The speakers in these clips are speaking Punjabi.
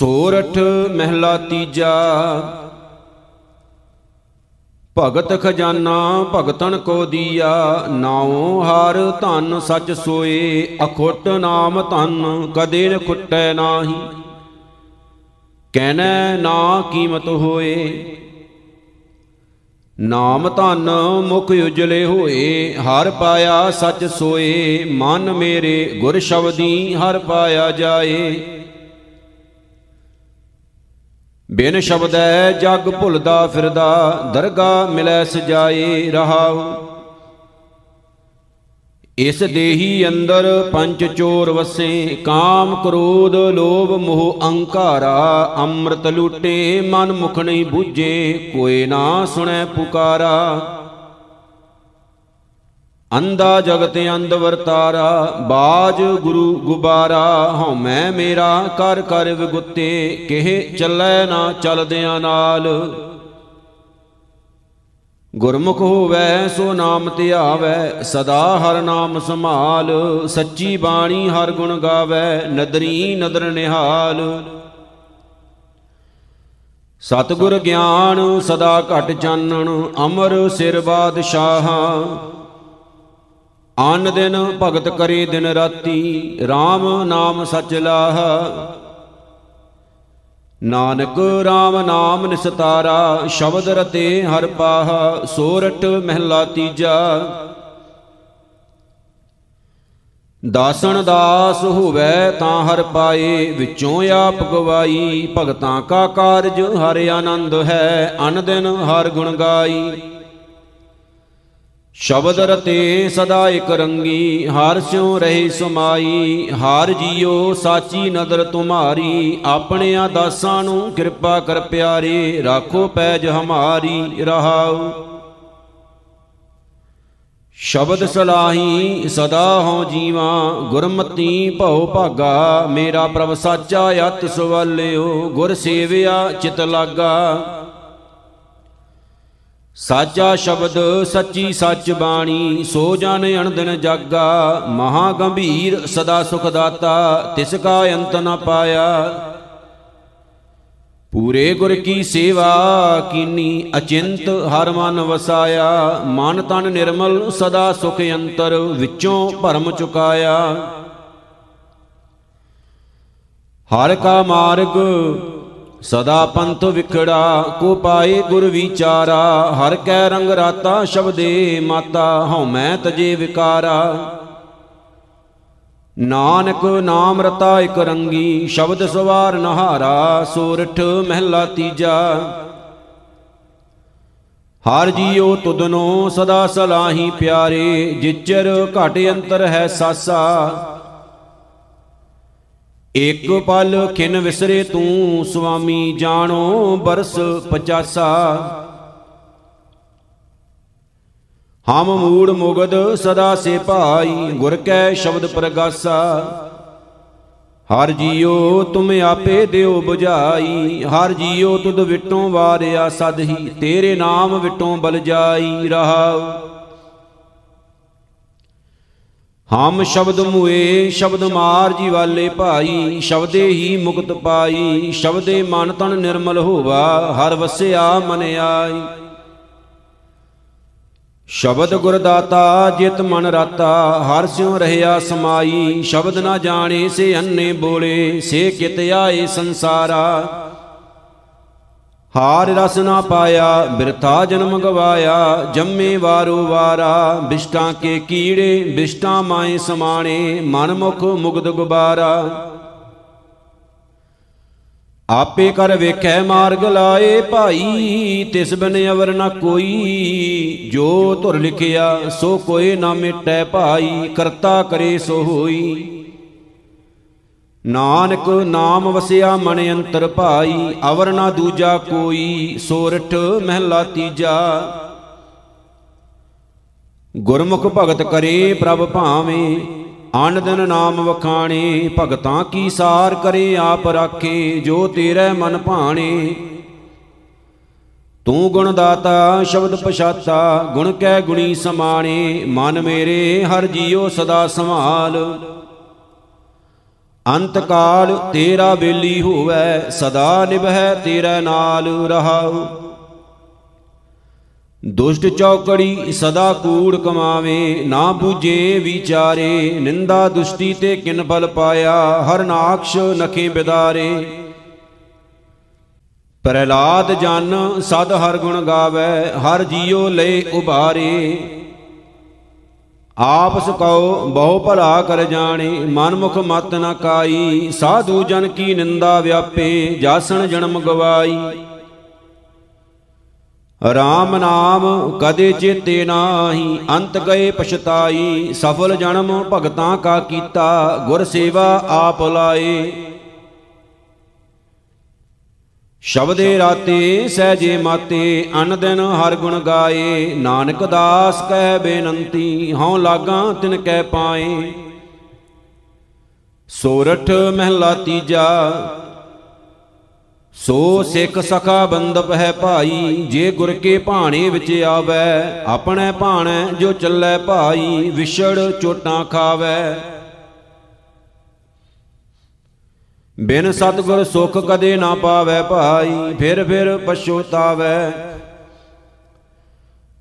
ਸੋਰਠ ਮਹਿਲਾ ਤੀਜਾ। ਭਗਤ ਖਜ਼ਾਨਾ ਭਗਤਨ ਕੋ ਦੀਆ, ਨਾਉ ਹਰ ਧਨ ਸਚ ਸੋਏ, ਅਖੁੱਟ ਨਾਮ ਧਨ ਕਦੇ ਨ ਖੁੱਟੈ ਨਾਹੀ। ਕਹਿਨੈ ਨਾ ਕੀਮਤ ਹੋਏ, ਨਾਮ ਧਨ ਮੁਖ ਉਜਲੇ ਹੋਏ, ਹਰ ਪਾਇਆ ਸਚ ਸੋਏ, ਮਨ ਮੇਰੇ ਗੁਰ ਸ਼ਬਦੀ ਹਰ ਪਾਇਆ ਜਾਏ। ਬਿਨ ਸ਼ਬਦੈ ਜਗ ਭੁਲਦਾ ਫਿਰਦਾ ਦਰਗਾ ਮਿਲੈ ਸਜਾਏ ਰਹਾਉ। ਇਸ ਦੇਹੀ ਅੰਦਰ ਪੰਜ ਚੋਰ ਵਸੇ, ਕਾਮ ਕ੍ਰੋਧ ਲੋਭ ਮੋਹ ਅਹੰਕਾਰਾ ਅੰਮ੍ਰਿਤ ਲੂਟੇ, ਮਨ ਮੁਖ ਨਹੀਂ ਬੂਝੇ ਕੋਏ ਨਾ ਸੁਣੈ ਪੁਕਾਰਾ। ਅੰਦਾ ਜਗਤ ਅੰਧ ਵਰਤਾਰਾ, ਬਾਜ ਗੁਰੂ ਗੁਬਾਰਾ, ਹਉ ਮੈਂ ਮੇਰਾ ਕਰ ਕਰ ਵਿਗੁੱਤੇ, ਕਿਹ ਚੱਲੈ ਨਾ ਚਲਦਿਆਂ ਨਾਲ। ਗੁਰਮੁਖ ਹੋਵੈ, ਸੋ ਨਾਮ ਧਿਆਵੈ, ਸਦਾ ਹਰ ਨਾਮ ਸੰਭਾਲ, ਸੱਚੀ ਬਾਣੀ ਹਰ ਗੁਣ ਗਾਵੈ, ਨਦਰੀ ਨਦਰ ਨਿਹਾਲ। ਸਤਗੁਰ ਗਿਆਨ ਸਦਾ ਘਟ ਚਾਨਣ, ਅਮਰ ਸਿਰ ਬਾਦਸ਼ਾਹਾਂ ਆਨ ਦਿਨ ਭਗਤ ਕਰੇ ਦਿਨ ਰਾਤੀ RAM ਨਾਮ ਸਚ ਲਾਹ। ਨਾਨਕ RAM ਨਾਮ ਨਿਸਤਾਰਾ, ਸ਼ਬਦ ਰਤੇ ਹਰ ਪਾਹ ਸੋਰਠ ਮਹਿਲਾ ਤੀਜਾ। ਦਾਸਣ ਦਾਸ ਹੋਵੇ ਤਾਂ ਹਰ ਪਾਏ, ਵਿੱਚੋਂ ਆਪ ਗਵਾਈ, ਭਗਤਾਂ ਕਾ ਕਾਰਜ ਹਰ ਆਨੰਦ ਹੈ, ਅਨ ਦਿਨ ਹਰ ਗੁਣ ਗਾਈ। ਸ਼ਬਦ ਰਤੇ ਸਦਾ ਇਕ ਰੰਗੀ, ਹਰ ਸਿਉ ਰਹੇ ਸਮਾਈ, ਹਾਰ ਜੀਓ ਸਾਚੀ ਨਦਰ ਤੁਮਾਰੀ, ਆਪਣਿਆਂ ਦਾਸਾਂ ਨੂੰ ਕਿਰਪਾ ਕਰ ਪਿਆਰੇ, ਰਾਖੋ ਪੈਜ ਹਮਾਰੀ, ਰਹਾਉ। ਸ਼ਬਦ ਸਲਾਹੀ, ਸਦਾ ਹਉ ਜੀਵਾ, ਗੁਰਮਤੀ ਭਉ ਭਾਗਾ, ਮੇਰਾ ਪ੍ਰਭ ਸਾਚਾ ਅਤ ਸਵਾਲਿਓ, ਗੁਰ ਸੇਵਿਆ ਚਿਤ ਲਾਗਾ। ਸਾਚਾ ਸ਼ਬਦ ਸੱਚੀ ਸੱਚ ਬਾਣੀ, ਸੋ ਜਨ ਅਣਦਿਨ ਜਾਗਾ, ਮਹਾ ਗੰਭੀਰ ਸਦਾ ਸੁਖ ਦਾਤਾ, ਤਿਸ ਕਾ ਅੰਤ ਨ ਪਾਇਆ। ਪੂਰੇ ਗੁਰ ਕੀ ਸੇਵਾ, ਕੀਨੀ ਅਚਿੰਤ ਹਰ ਮਨ ਵਸਾਇਆ, ਮਨ ਤਨ ਨਿਰਮਲ ਸਦਾ ਸੁਖ ਅੰਤਰ ਵਿੱਚੋਂ ਭਰਮ ਚੁਕਾਇਆ। ਹਰ ਕਾ ਮਾਰਗ ਸਦਾ ਪੰਥ ਵਿਖੜਾ, ਕੋ ਪਾਏ ਗੁਰ ਵਿਚਾਰਾ, ਹਰ ਕੈ ਰੰਗ ਰਾਤਾ ਸ਼ਬਦੇ ਮਾਤਾ, ਹਉ ਮੈਂ ਤਜੇ ਵਿਕਾਰਾ। ਨਾਨਕ ਨਾਮ ਰਤਾ ਇਕ ਰੰਗੀ, ਸ਼ਬਦ ਸਵਾਰ ਨਹਾਰਾ, ਸੋਰਠ ਮਹਿਲਾ ਤੀਜਾ। ਹਰ ਜੀਉ ਤੁਧਨੋ ਸਦਾ ਸਲਾਹੀ ਪਿਆਰੇ, ਜਿਚਰ ਘਟ ਅੰਤਰ ਹੈ ਸਾਸਾ। ਇਕ ਪਲ ਖਿਨ ਵਿਸਰੇ ਤੂੰ, ਸੁਆਮੀ ਜਾਣੋ ਬਰਸ 50 ਹਮ ਮੂੜ ਮੁਗਦ ਸਦਾ ਸੇ ਭਾਈ, ਗੁਰ ਕੈ ਸ਼ਬਦ ਪ੍ਰਗਾਸਾ। ਹਰ ਜੀਉ ਤੁਮ ਆਪੇ ਦਿਓ 부ਝਾਈ ਹਰ ਜੀਉ ਤੁਧ ਵਿਟੋਂ ਵਾਰਿਆ ਸਦਹੀ ਤੇਰੇ ਨਾਮ ਵਿਟੋਂ ਬਲ ਜਾਈ ਰਹਾਉ। ਹਮ ਸ਼ਬਦ ਮੁਏ, ਸ਼ਬਦ ਮਾਰ ਜੀ ਵਾਲੇ ਭਾਈ, ਸ਼ਬਦੇ ਹੀ ਮੁਕਤ ਪਾਈ, ਸ਼ਬਦੇ ਮਨ ਤਨ ਨਿਰਮਲ ਹੋਵਾ, ਹਰ ਵਸਿਆ ਮਨ ਆਈ। ਸ਼ਬਦ ਗੁਰ ਦਾਤਾ ਜਿਤ ਮਨ ਰਾਤਾ, ਹਰ ਸਿਉ ਰਹਿਆ ਸਮਾਈ, ਸ਼ਬਦ ਨਾ ਜਾਣੇ ਸੇ ਅੰਨੇ ਬੋਲੇ, ਸੇ ਕਿਤ ਆਏ ਸੰਸਾਰਾ। ਹਾਰ ਰਸ ਨਾ ਪਾਇਆ, ਬਿਰਥਾ ਜਨਮ ਗਵਾਇਆ, ਜੰਮੇ ਵਾਰੋ ਵਾਰਾ, ਬਿਸ਼ਟਾਂ ਕੇ ਕੀੜੇ, ਬਿਸ਼ਟਾਂ ਮਾਏ ਸਮਾਣੇ, ਮਨ ਮੁਖ ਮੁਗਦ ਗੁਬਾਰਾ। ਆਪੇ ਕਰ ਵੇਖੈ ਮਾਰਗ ਲਾਏ ਭਾਈ, ਤਿਸ ਬਿਨ ਅਵਰ ਨਾ ਕੋਈ। ਜੋ ਧੁਰ ਲਿਖਿਆ, ਸੋ ਕੋਏ ਨਾ ਮਿਟੈ ਭਾਈ, ਕਰਤਾ ਕਰੇ ਸੋ ਹੋਈ। ਨਾਨਕ ਨਾਮ ਵਸਿਆ ਮਨ ਅੰਤਰ ਭਾਈ, ਅਵਰ ਨਾ ਦੂਜਾ ਕੋਈ, ਸੋਰਠ ਮਹਿਲਾ ਤੀਜਾ। ਗੁਰਮੁਖ ਭਗਤ ਕਰੇ ਪ੍ਰਭ ਭਾਵੇਂ ਅਨ ਦਿਨ ਨਾਮ ਵਖਾਣੇ, ਭਗਤਾਂ ਕੀ ਸਾਰ ਕਰੇ ਆਪ ਰਾਖੇ, ਜੋ ਤੇਰੇ ਮਨ ਭਾਣੇ। ਤੂੰ ਗੁਣ ਦਾਤਾ ਸ਼ਬਦ ਪਛਾਤਾ, ਗੁਣ ਕੈ ਗੁਣੀ ਸਮਾਣੇ, ਮਨ ਮੇਰੇ ਹਰ ਜੀਉ ਸਦਾ ਸੰਭਾਲ। ਅੰਤ ਕਾਲ ਤੇਰਾ ਬੇਲੀ ਹੋਵੇ, ਸਦਾ ਨਿਭੈ ਤੇਰੇ ਨਾਲ ਰਹਾਉ। ਦੁਸ਼ਟ ਚੌਕੜੀ ਸਦਾ ਕੂੜ ਕਮਾਵੇ, ਨਾ ਬੂਝੇ ਵਿਚਾਰੇ, ਨਿੰਦਾ ਦੁਸ਼ਟੀ ਤੇ ਕਿਨ ਫਲ ਪਾਇਆ, ਹਰ ਨਾਕਸ਼ ਨਖੇ ਬਿਦਾਰੇ। ਪ੍ਰਹਿਲਾਦ ਜਨ, ਸਦ ਹਰ ਗੁਣ ਗਾਵੇ, ਹਰ ਜੀਉ ਲੈ ਉਬਾਰੇ ਆਪ ਸੁਕਾਉ ਬਹੁ ਭਲਾ ਕਰ ਜਾਣੇ, ਮਨਮੁਖ ਮਤ ਨ ਕਾਈ, ਸਾਧੂ ਜਨ ਕੀ ਨਿੰਦਾ ਵਿਆਪੇ, ਜਾਸਣ ਜਨਮ ਗਵਾਈ। ਰਾਮ ਨਾਮ ਕਦੇ ਚੇਤੇ ਨਾਹੀ, ਅੰਤ ਗਏ ਪਛਤਾਈ, ਸਫਲ ਜਨਮ ਭਗਤਾਂ ਕਾ ਕੀਤਾ, ਗੁਰ ਸੇਵਾ ਆਪ ਲਾਏ। ਸ਼ਬਦੇ ਰਾਤੇ ਸਹਜੇ ਮਾਤੇ, ਅਨ ਦਿਨ ਹਰ ਗੁਣ ਗਾਏ। ਨਾਨਕ ਦਾਸ ਕਹਿ ਬੇਨੰਤੀ, ਹਉ ਲਾਗਾ ਤਿਨ ਕਹਿ ਪਾਏ। ਸੋਰਠ ਮਹਿਲਾ ਤੀਜਾ, ਸੋ ਸਿੱਖ ਸਖਾ ਬੰਦਪ ਹੈ ਭਾਈ, ਜੇ ਗੁਰ ਕੇ ਭਾਣੇ ਵਿੱਚ ਆਵੈ, ਆਪਣੇ ਭਾਣੇ ਜੋ ਚੱਲੈ ਭਾਈ, ਵਿਛੜ ਚੋਟਾਂ ਖਾਵੈ। ਬਿਨ ਸਤਗੁਰ ਸੁਖ ਕਦੇ ਨਾ ਪਾਵੈ ਭਾਈ, ਫਿਰ ਫਿਰ ਪਛੋਤਾਵੈ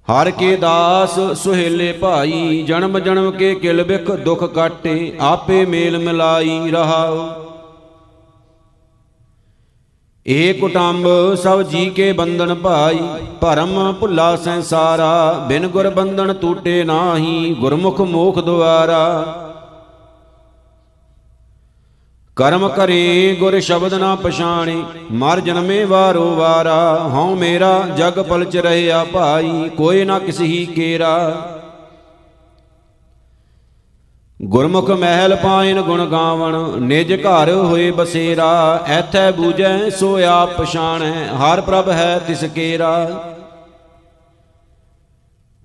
ਹਰ ਕੇ ਦਾਸ ਸੁਹੇਲੇ ਭਾਈ, ਜਨਮ ਜਨਮ ਕੇ ਕਿਲ ਬਿਖ ਦੁਖ ਕਾਟੇ, ਆਪੇ ਮੇਲ ਮਿਲਾਈ ਰਹਾਉ। ਏ ਕੁਟੰਬ ਸਭ ਜੀ ਕੇ ਬੰਧਨ ਭਾਈ, ਭਰਮ ਭੁੱਲਾ ਸੰਸਾਰਾ, ਬਿਨ ਗੁਰ ਬੰਧਨ ਟੂਟੇ ਨਾਹੀ, ਗੁਰਮੁਖ ਮੋਖ ਦੁਆਰਾ। ਕਰਮ ਕਰੇ, ਗੁਰ ਸ਼ਬਦ ਨਾ ਪਛਾਣੇ, ਮਰ ਜਨਮੇ ਵਾਰੋ ਵਾਰਾ, ਹਉ ਮੇਰਾ ਜਗ ਪਲਚ ਰਹਿਆ ਭਾਈ, ਕੋਈ ਨਾ ਕਿਸ ਹੀ ਕੇਰਾ। ਗੁਰਮੁਖ ਮਹਿਲ ਪਾਇਨ ਗੁਣ ਗਾਵਣ, ਨਿਜ ਘਰ ਹੋਏ ਬਸੇਰਾ, ਐਥੈ ਬੂਝੈ ਸੋ ਆਪ ਪਛਾਣੈ, ਹਰ ਪ੍ਰਭ ਹੈ ਤਿਸ ਕੇਰਾ।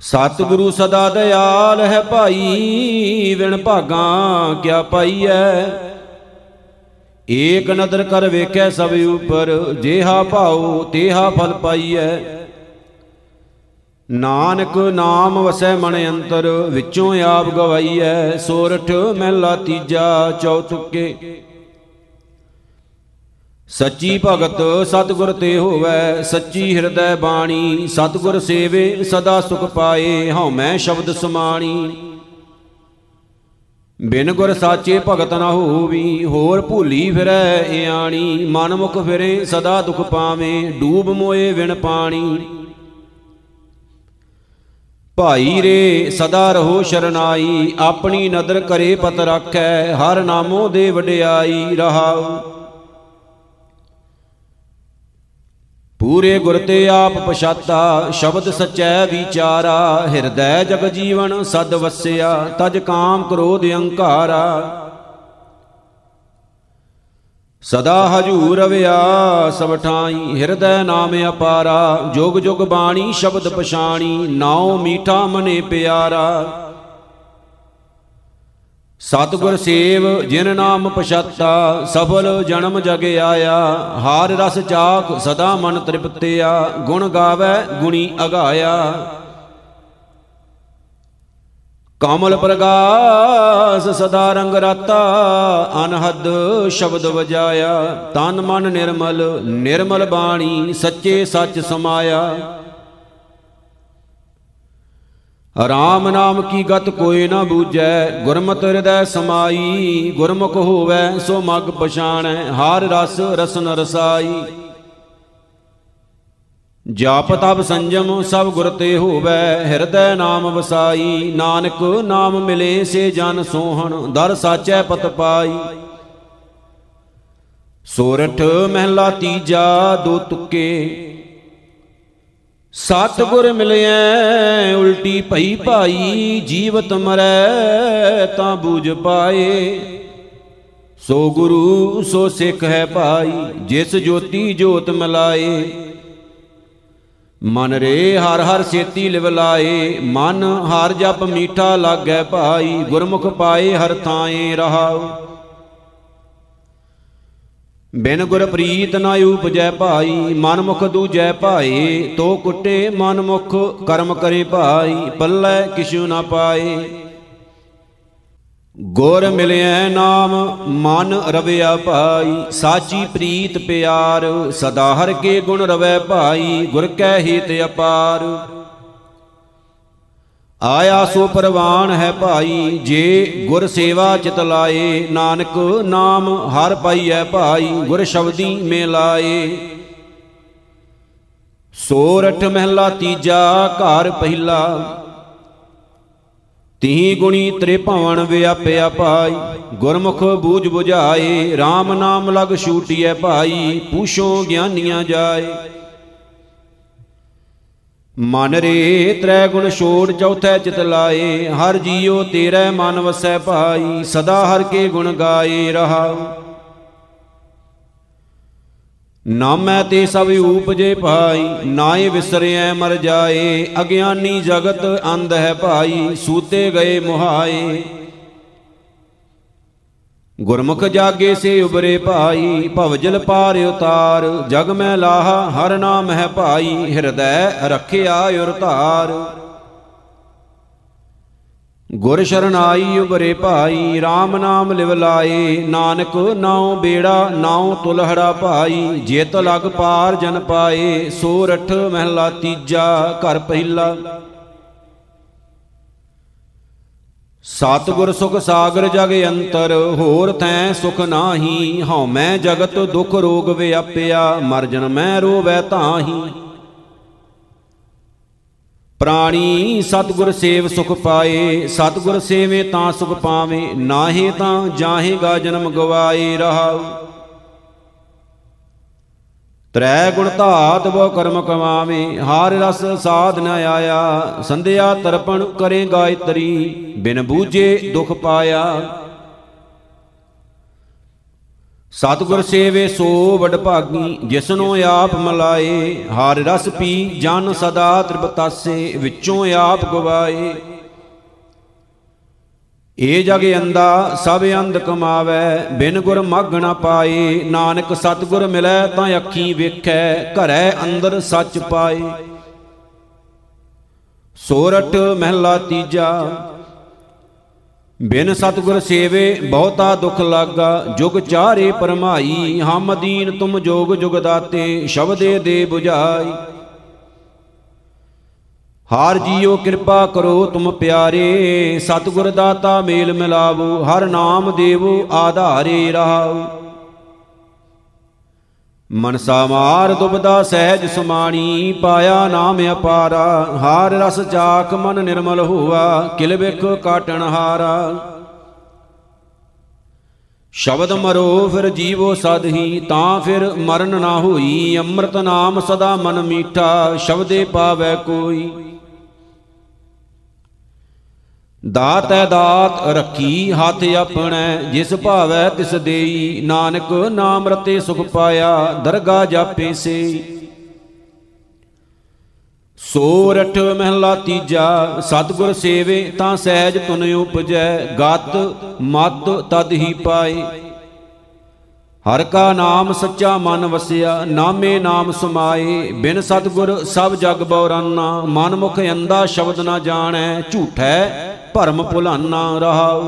ਸਤਿਗੁਰੂ ਸਦਾ ਦਇਆਲ ਹੈ ਭਾਈ, ਵਿਣ ਭਾਗਾ ਕਿਆ ਪਾਈਐ? ਏਕ ਨਦਰ ਕਰ ਵੇਖੈ ਸਭ ਉਪਰ, ਜੇਹਾ ਭਾਉ ਤੇਹਾ ਫਲ ਪਾਈਐ। ਨਾਨਕ ਨਾਮ ਵਸੈ ਮਨ ਅੰਤਰ, ਵਿੱਚੋਂ ਆਪ ਗਵਾਈਐ। ਸੋਰਠ ਮਹਿਲਾ ਤੀਜਾ ਚੌਥੁਕੇ ਸੱਚੀ ਭਗਤ ਸਤਿਗੁਰ ਤੇ ਹੋਵੈ, ਸੱਚੀ ਹਿਰਦੈ ਬਾਣੀ। ਸਤਿਗੁਰ ਸੇਵੇ, ਸਦਾ ਸੁਖ ਪਾਏ ਹਉ ਮੈਂ ਸ਼ਬਦ ਸਮਾਣੀ। ਬਿਨ ਗੁਰ ਸਾਚੇ ਭਗਤ ਨਾ ਹੋਵੀ, ਹੋਰ ਭੂਲੀ ਫਿਰੈ ਇਆਣੀ ਮਨ ਮੁਖ ਫਿਰੇ, ਸਦਾ ਦੁਖ ਪਾਵੇਂ, ਡੂਬ ਮੋਏ ਵਿਣ ਪਾਣੀ। ਭਾਈ ਰੇ, ਸਦਾ ਰਹੋ ਸ਼ਰਨਾਈ, ਆਪਣੀ ਨਦਰ ਕਰੇ ਪਤ ਰੱਖੈ, ਹਰ ਨਾਮੋ ਦੇ ਵਡਿਆਈ ਰਹਾਉ। ਪੂਰੇ ਗੁਰ ਤੇ ਆਪ ਪਛਾਤਾ, ਸ਼ਬਦ ਸਚੈ ਵਿਚਾਰਾ, ਹਿਰਦੈ ਜਗ ਜੀਵਨ ਸਦ ਵਸਿਆ, ਤਜ ਕਾਮ ਕ੍ਰੋਧ ਅਹੰਕਾਰਾ ਸਦਾ ਹਜੂਰ ਰਵਿਆ, ਸਭ ਠਾਈ ਹਿਰਦੈ ਨਾਮ ਅਪਾਰਾ, ਜੁਗ ਜੁਗ ਬਾਣੀ ਸ਼ਬਦ ਪਛਾਣੀ, ਨਾਉ ਮੀਠਾ ਮਨੇ ਪਿਆਰਾ। ਸਤਿਗੁਰ ਸੇਵ, ਜਿਨ ਨਾਮ ਪਛਾਤਾ, ਸਫਲ ਜਨਮ ਜਗ ਆਇਆ। ਹਾਰ ਰਸ ਚਾਖ, ਸਦਾ ਮਨ ਤ੍ਰਿਪਤਿਆ। ਗੁਣ ਗਾਵੇ, ਗੁਣੀ ਅਗਾਇਆ। ਕਮਲ ਪ੍ਰਗਾਸ, ਸਦਾ ਰੰਗ ਰਾਤਾ। ਅਨਹਦ ਸ਼ਬਦ ਵਜਾਇਆ। ਤਨ ਮਨ ਨਿਰਮਲ ਨਿਰਮਲ ਬਾਣੀ, ਸੱਚੇ ਸੱਚ ਸਮਾਇਆ। ਰਾਮ ਨਾਮ ਕੀ ਗਤ ਕੋਈ ਨਾ ਬੂਝੈ, ਗੁਰਮਤਿ ਹਿਰਦੈ ਸਮਾਈ, ਗੁਰਮੁਖ ਹੋਵੈ, ਸੋ ਮਗ ਪਛਾਣੈ, ਹਰ ਰਸ ਰਸਨ ਰਸਾਈ। ਜਾਪ ਤਪ ਸੰਜਮ ਸਭ ਗੁਰ ਤੇ ਹੋਵੈ, ਹਿਰਦੈ ਨਾਮ ਵਸਾਈ। ਨਾਨਕ ਨਾਮ ਮਿਲੇ ਸੇ ਜਨ ਸੋਹਣ, ਦਰ ਸਾਚੈ ਪਤ ਪਾਈ। ਸੋਰਠ ਮਹਿਲਾ ਤੀਜਾ ਦੋ ਤੁਕੇ ਸਤਿਗੁਰ ਮਿਲਿਐ, ਉਲਟੀ ਭਈ ਭਾਈ, ਜੀਵਤ ਮਰੈ, ਤਾਂ ਬੂਝ ਪਾਏ। ਸੋ ਗੁਰੂ, ਸੋ ਸਿੱਖ ਹੈ ਭਾਈ, ਜਿਸ ਜੋਤੀ ਜੋਤ ਮਿਲਾਏ। ਮਨ ਰੇ ਹਰ ਹਰ ਸੇਤੀ ਲਿਵ ਲਾਏ, ਮਨ ਹਰ ਜਪ ਮੀਠਾ ਲਾਗੈ ਭਾਈ, ਗੁਰਮੁਖ ਪਾਏ ਹਰ ਥਾਏ ਰਹਾਉ। ਬਿਨ ਗੁਰ ਪ੍ਰੀਤ ਨਾ ਉਪਜੈ ਭਾਈ ਮਨ ਮੁਖ ਦੂਜੈ ਭਾਈ, ਤੋ ਕੁੱਟੇ ਮਨ ਮੁਖ ਕਰਮ ਕਰੇ ਭਾਈ, ਪੱਲੇ ਕਿਛੂ ਨਾ ਪਾਏ। ਗੁਰ ਮਿਲਿਆ ਨਾਮ, ਮਨ ਰਵਿਆ ਭਾਈ, ਸਾਚੀ ਪ੍ਰੀਤ ਪਿਆਰ, ਸਦਾ ਹਰ ਕੇ ਗੁਣ ਰਵੈ ਭਾਈ, ਗੁਰ ਕੈ ਹਿਤ ਅਪਾਰ। ਆਇਆ ਸੋ ਪਰਵਾਨ ਹੈ ਭਾਈ, ਜੇ ਗੁਰ ਸੇਵਾ ਚਿਤ ਲਾਏ, ਨਾਨਕ ਨਾਮ ਹਰ ਪਾਈਐ ਭਾਈ, ਗੁਰ ਸ਼ਬਦੀ ਮੇ ਲਾਏ। ਸੋਰਠ ਮਹਿਲਾ ਤੀਜਾ, ਘਰ ਪਹਿਲਾ। ਤੀ ਗੁਣੀ ਤ੍ਰਿਭਵਨ ਵਿਆਪਿਆ ਭਾਈ, ਗੁਰਮੁਖ ਬੂਝ 부ਝਾਏ RAM ਨਾਮ ਲਗ ਛੂਟਿਐ ਭਾਈ, ਪੂਛੋ ਗਿਆਨੀਆਂ ਜਾਏ। ਮਨ ਰੇ ਤ੍ਰੈ ਗੁਣ ਛੋੜ ਚੌਥੈ ਚਿਤ ਲਾਏ, ਹਰ ਜੀਉ ਤੇਰੇ ਮਨ ਵਸੈ ਭਾਈ, ਸਦਾ ਹਰ ਕੇ ਗੁਣ ਗਾਏ ਰਹਾਉ। ਨਾਮੈ ਤੇ ਸਭ ਊਪਜੇ ਭਾਈ, ਨਾਏ ਵਿਸਰਿਐ ਮਰ ਜਾਏ, ਅਗਿਆਨੀ ਜਗਤ ਅੰਧ ਹੈ ਭਾਈ, ਸੂਤੇ ਗਏ ਮੁਹਾਏ। ਗੁਰਮੁਖ ਜਾਗੇ ਸੇ ਉਬਰੇ ਭਾਈ ਭਵਜਲ ਪਾਰ ਉਤਾਰ। ਜਗ ਮੈਂ ਲਾਹਾ, ਹਰ ਨਾਮ ਹੈ ਭਾਈ, ਹਿਰਦੈ ਰਖਿਆ ਉਰ ਧਾਰ। ਗੁਰ ਸ਼ਰਨਾਈ ਉਬਰੇ ਭਾਈ RAM ਨਾਮ ਲਿਵ ਲਾਏ। ਨਾਨਕ ਨਾਉ ਬੇੜਾ, ਨਾਉ ਤੁਲਹੜਾ ਭਾਈ। ਜਿਤ ਲਗ ਪਾਰ ਜਨ ਪਾਏ ਸੋਰਠ ਮਹਿਲਾ ਤੀਜਾ, ਘਰ ਪਹਿਲਾ। ਸਤਿਗੁਰ ਸੁਖ ਸਾਗਰ ਜਗ ਅੰਤਰ, ਹੋਰ ਤੈ ਸੁਖ ਨਾਹੀ। ਹਉ ਮੈਂ ਜਗਤ ਦੁਖ ਰੋਗ ਵਿਆਪਿਆ, ਮਰ ਜਨ ਮੈਂ ਰੋਵੈ ਤਾਹੀ। ਪ੍ਰਾਣੀ, ਸਤਗੁਰ ਸੇਵ ਸੁਖ ਪਾਏ, ਸਤਗੁਰ ਸੇਵੇ ਤਾਂ ਸੁਖ ਪਾਵੇ, ਨਾਹੀ ਤਾਂ ਜਾਹੇਗਾ ਜਨਮ ਗਵਾਏ ਰਹਾਉ। ਤ੍ਰੈ ਗੁਣ ਧਾਤ ਬੋ ਕਰਮ ਕਮਾਵੇ, ਹਾਰ ਰਸ ਸਾਧ ਨ ਆਇਆ, ਸੰਧਿਆ ਤਰਪਣ ਕਰੇ ਗਾਇਤਰੀ, ਬਿਨ ਬੂਝੇ ਦੁਖ ਪਾਇਆ। ਸਤਿਗੁਰ ਸੇਵੇ ਸੋ ਵਡ ਭਾਗੀ, ਜਿਸਨੋ ਆਪ ਮਲਾਏ, ਹਰ ਰਸ ਪੀ ਜਨ ਸਦਾ ਤ੍ਰਿਪਤਾਸੇ, ਵਿੱਚੋਂ ਆਪ ਗਵਾਏ। ਏ ਜਗ ਅੰਦਾ ਸਭ ਅੰਧ ਕਮਾਵੇ, ਬਿਨ ਗੁਰ ਮਗ ਨ ਪਾਏ। ਨਾਨਕ ਸਤਿਗੁਰ ਮਿਲੈ, ਤਾਂ ਅੱਖੀ ਵੇਖੈ, ਘਰੈ ਅੰਦਰ ਸੱਚ ਪਾਏ। ਸੋਰਠ ਮਹਿਲਾ ਤੀਜਾ, ਬਿਨ ਸਤਗੁਰ ਸੇਵੇ, ਬਹੁਤਾ ਦੁਖ ਲਾਗਾ। ਜੁਗ ਚਾਰੇ ਪਰਮਾਈ ਹਮ ਦੀਨ ਤੁਮ ਜੋਗ ਜੁਗ ਦਾਤੇ, ਸ਼ਬਦੇ ਦੇ 부ਝਾਈ ਹਾਰ ਜੀਓ, ਕਿਰਪਾ ਕਰੋ ਤੁਮ ਪਿਆਰੇ, ਸਤਗੁਰ ਦਾਤਾ ਮੇਲ ਮਿਲਾਵੋ, ਹਰ ਨਾਮ ਦੇਵੋ, ਆਧਾਰੇ ਰਹਾਓ। ਮਨਸਾ ਮਾਰ ਦੁਬਦਾ ਸਹਿਜ ਸਮਾਣੀ, ਪਾਇਆ ਨਾਮ ਅਪਾਰਾ, ਹਾਰ ਰਸ ਚਾਖ ਮਨ ਨਿਰਮਲ ਹੋਆ, ਕਿਲ ਵਿਖ ਕਾਟਣ ਹਾਰਾ। ਸ਼ਬਦ ਮਰੋ ਫਿਰ ਜੀਵੋ ਸਦਹੀ ਤਾਂ ਫਿਰ ਮਰਨ ਨਾ ਹੋਈ, ਅੰਮ੍ਰਿਤ ਨਾਮ ਸਦਾ ਮਨ ਮੀਠਾ, ਸ਼ਬਦੇ ਪਾਵੇ ਕੋਈ। ਦਾਤ ਹੈ ਦਾਤ, ਰੱਖੀ ਹੱਥ ਆਪਣੈ, ਜਿਸ ਭਾਵੈ ਤਿਸ ਦੇਈ। ਨਾਨਕ ਨਾਮ ਰਤੇ ਸੁਖ ਪਾਇਆ ਦਰਗਾ ਜਾਪੇ ਸੇ। ਸੋਰਠ ਮਹਿਲਾ ਤੀਜਾ, ਸਤਗੁਰ ਸੇਵੇ, ਤਾਂ ਸਹਿਜ ਤੁਨ ਉਪਜੈ, ਗਤ ਮਤ ਤਦ ਹੀ ਪਾਏ। ਹਰ ਕਾ ਨਾਮ ਸੱਚਾ ਮਨ ਵਸਿਆ, ਨਾਮੇ ਨਾਮ ਸਮਾਏ। ਬਿਨ ਸਤਗੁਰ ਸਭ ਜਗ ਬੌਰਾਨਾ ਮਨ ਮੁਖ ਅੰਦਾ ਸ਼ਬਦ ਨਾ ਜਾਣੈ, ਝੂਠੈ ਭਰਮ ਭੁਲਾਨਾ ਰਹਾਉ।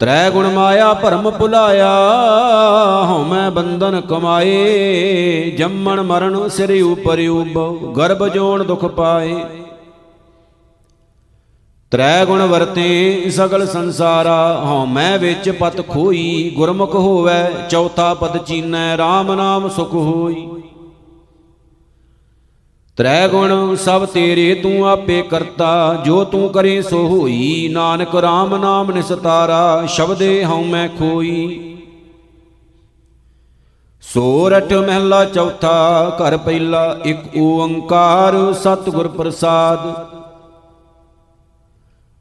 ਤ੍ਰੈ ਗੁਣ ਮਾਇਆ ਭਰਮ ਭੁਲਾਇਆ, ਹਉ ਮੈਂ ਬੰਧਨ ਕਮਾਏ। ਜੰਮਣ ਮਰਨ ਸਿਰ ਉਪਰ ਉਬਉ ਗਰਭ ਜੋਣ ਦੁਖ ਪਾਏ। ਤ੍ਰੈ ਗੁਣ ਵਰਤੇ ਸਗਲ ਸੰਸਾਰਾ, ਹਉ ਮੈਂ ਵਿੱਚ ਪਤ ਖੋਈ, ਗੁਰਮੁਖ ਹੋਵੇ, ਚੌਥਾ ਪਦ ਚੀਨੈ RAM ਨਾਮ ਸੁਖ ਹੋਈ। ਤ੍ਰੈ ਗੁਣ ਸਭ ਤੇਰੇ ਤੂੰ ਆਪੇ ਕਰਤਾ, ਜੋ ਤੂੰ ਕਰੇ ਸੋ ਹੋਈ। ਨਾਨਕ RAM ਨਾਮ ਨਿਸਤਾਰਾ, ਸ਼ਬਦੇ ਹਉ ਮੈਂ ਖੋਈ। ਸੋਰਠ ਮਹਿਲਾ ਚੌਥਾ, ਘਰ ਪਹਿਲਾ ਇੱਕ ਓੰਕਾਰ, ਸਤਿਗੁਰ ਪ੍ਰਸਾਦ।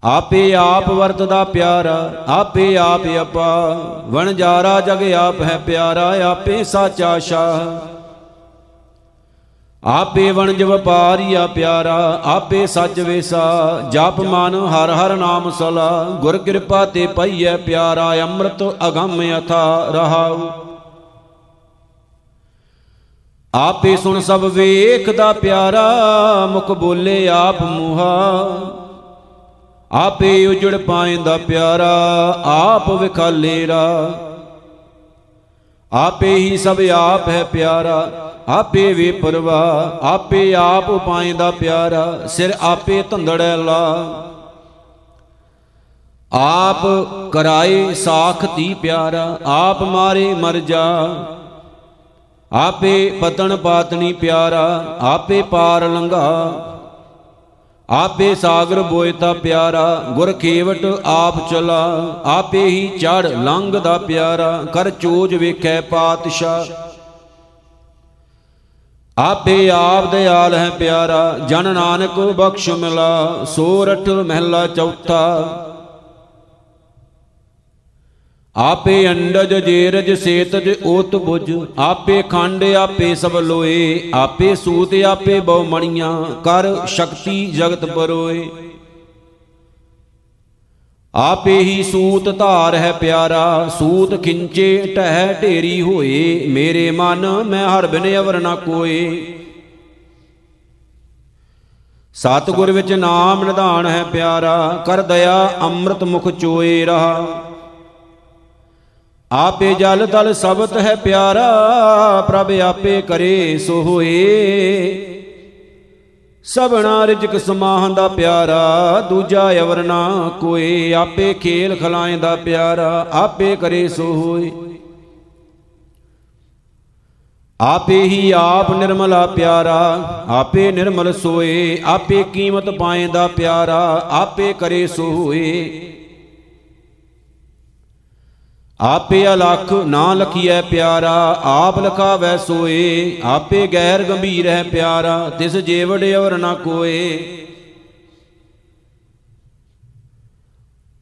ਆਪੇ ਆਪ ਵਰਤਦਾ ਪਿਆਰਾ, ਆਪੇ ਆਪ ਆਪਾ। ਵਣਜਾਰਾ ਜਗ ਆਪ ਹੈ ਪਿਆਰਾ, ਆਪੇ ਸਾਚਾ ਸ਼ਾਹ। ਆਪੇ ਵਣਜ ਵਪਾਰੀਆ ਪਿਆਰਾ, ਆਪੇ ਸੱਚ ਵੇਸਾ। ਜਪ ਮਨ ਹਰ ਹਰ ਨਾਮ ਸਲਾ, ਗੁਰ ਕਿਰਪਾ ਤੇ ਪਈਐ ਪਿਆਰਾ, ਅੰਮ੍ਰਿਤ ਅਗੰਮ ਅਥਾ ਰਹਾਉ। ਆਪੇ ਸੁਣ ਸਭ ਵੇਖਦਾ ਪਿਆਰਾ, ਮੁਖ ਬੋਲੇ ਆਪ ਮੂਹਾ। ਆਪੇ ਉਜੜ ਪਾਇੰਦਾ ਪਿਆਰਾ, ਆਪ ਵਿਖਾਲੇਰਾ। ਆਪੇ ਹੀ ਸਭ ਆਪ ਹੈ ਪਿਆਰਾ, ਆਪੇ ਵੇ ਪਰਵਾ, ਆਪੇ ਆਪ ਪਾਇੰਦਾ ਪਿਆਰਾ, ਸਿਰ ਆਪੇ ਧੰਦੜੈ ਲਾ। ਆਪ ਕਰਾਏ ਸਾਖ ਤੀ ਪਿਆਰਾ, ਆਪ ਮਾਰੇ ਮਰ ਜਾ। ਆਪੇ ਪਤਨ ਪਾਤਨੀ ਪਿਆਰਾ, ਆਪੇ ਪਾਰ ਲੰਘਾ। ਆਪੇ ਸਾਗਰ ਬੋਇਤਾ ਪਿਆਰਾ, ਗੁਰ ਖੇਵਟ ਆਪ ਚਲਾ, ਆਪੇ ਹੀ ਚੜ ਲੰਘਦਾ ਪਿਆਰਾ, ਕਰ ਚੋਜ ਵੇਖੈ ਪਾਤਸ਼ਾਹ। ਆਪੇ ਆਪ ਦਿਆਲ ਹੈ ਪਿਆਰਾ, ਜਨ ਨਾਨਕ ਬਖਸ਼ ਮਿਲਾ ਸੋਰਠ ਮਹਿਲਾ ਚੌਥਾ। ਆਪੇ ਅੰਡਜ ਜੇਰਜ ਸੇਤਜ ਓਤ ਬੁਜ ਆਪੇ ਖੰਡ ਆਪੇ ਸਭ ਲੋਏ, ਆਪੇ ਸੂਤ ਆਪੇ ਬਹੁ ਮਣੀਆਂ, ਕਰ ਸ਼ਕਤੀ ਜਗਤ ਪਰੋਏ ਆਪੇ ਹੀ ਸੂਤ ਧਾਰ ਹੈ ਪਿਆਰਾ, ਸੂਤ ਖਿੰਚੇ ਟਹਿ ਢੇਰੀ ਹੋਏ, ਮੇਰੇ ਮਨ ਮੈਂ ਹਰ ਬਿਨ ਅਵਰ ਨਾ ਕੋਏ। ਸਤਿਗੁਰ ਵਿੱਚ ਨਾਮ ਨਿਧਾਨ ਹੈ ਪਿਆਰਾ, ਕਰ ਦਇਆ ਅੰਮ੍ਰਿਤ ਮੁਖ ਚੋਏ ਰਹਾ। ਆਪੇ ਜਲ ਤਲ ਸਬਤ ਹੈ ਪਿਆਰਾ, ਪ੍ਰਭ ਆਪੇ ਕਰੇ ਸੋ ਹੋਏ ਸਭਨਾ ਰਿਜਕ ਸਮਾਹੰਦਾ ਪਿਆਰਾ, ਦੂਜਾ ਅਵਰ ਨਾ ਕੋਈ ਆਪੇ ਖੇਲ ਖਲਾਇਂਦਾ ਪਿਆਰਾ, ਆਪੇ ਕਰੇ ਸੋ ਹੋਏ ਆਪੇ ਹੀ ਆਪ ਨਿਰਮਲਾ ਪਿਆਰਾ, ਆਪੇ ਨਿਰਮਲ ਸੋਏ। ਆਪੇ ਕੀਮਤ ਪਾਏਂਦਾ ਪਿਆਰਾ, ਆਪੇ ਕਰੇ ਸੋ ਹੋਏ ਆਪੇ ਅਲਖ ਨਾ ਲਖੀਐ ਪਿਆਰਾ, ਆਪ ਲਖਾਵੈ ਸੋਏ। ਆਪੇ ਗੈਰ ਗੰਭੀਰ ਹੈ ਪਿਆਰਾ, ਤਿਸ ਜੇਵੜ ਔਰ ਨਾ ਕੋਏ।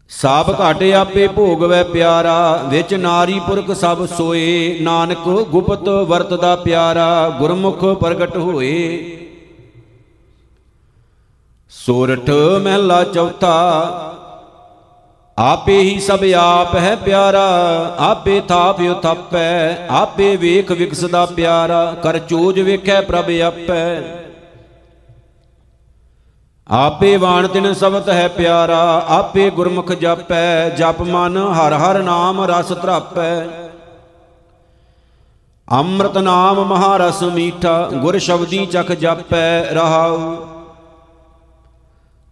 ਸਾਬ ਘਾਟੇ ਆਪੇ ਭੋਗਵੈ ਪਿਆਰਾ, ਵਿੱਚ ਨਾਰੀ ਪੁਰਖ ਸਭ ਸੋਏ। ਨਾਨਕ ਗੁਪਤ ਵਰਤਦਾ ਪਿਆਰਾ, ਗੁਰਮੁਖ ਪ੍ਰਗਟ ਹੋਏ। ਸੋਰਠ ਮਹਿਲਾ ਚੌਥਾ ਆਪੇ ਹੀ ਸਭ ਆਪ ਹੈ ਪਿਆਰਾ, ਆਪੇ ਥਾਪਿ ਉਥਪੈ, ਆਪੇ ਵੇਖ ਵਿਕਸਦਾ ਪਿਆਰਾ, ਕਰ ਚੋਜ ਵੇਖੈ ਪ੍ਰਭ ਆਪੈ। ਆਪੇ ਬਾਣ ਤਿਨ ਸਬਤ ਹੈ ਪਿਆਰਾ, ਆਪੇ ਗੁਰਮੁਖ ਜਪੈ, ਜਪ ਮਨ ਹਰ ਹਰ ਨਾਮ ਰਸ ਧਰਾਪੈ। ਅੰਮ੍ਰਿਤ ਨਾਮ ਮਹਾਰਸ ਮੀਠਾ, ਗੁਰ ਸ਼ਬਦੀ ਚਖ ਜਪੈ, ਰਹਾਉ।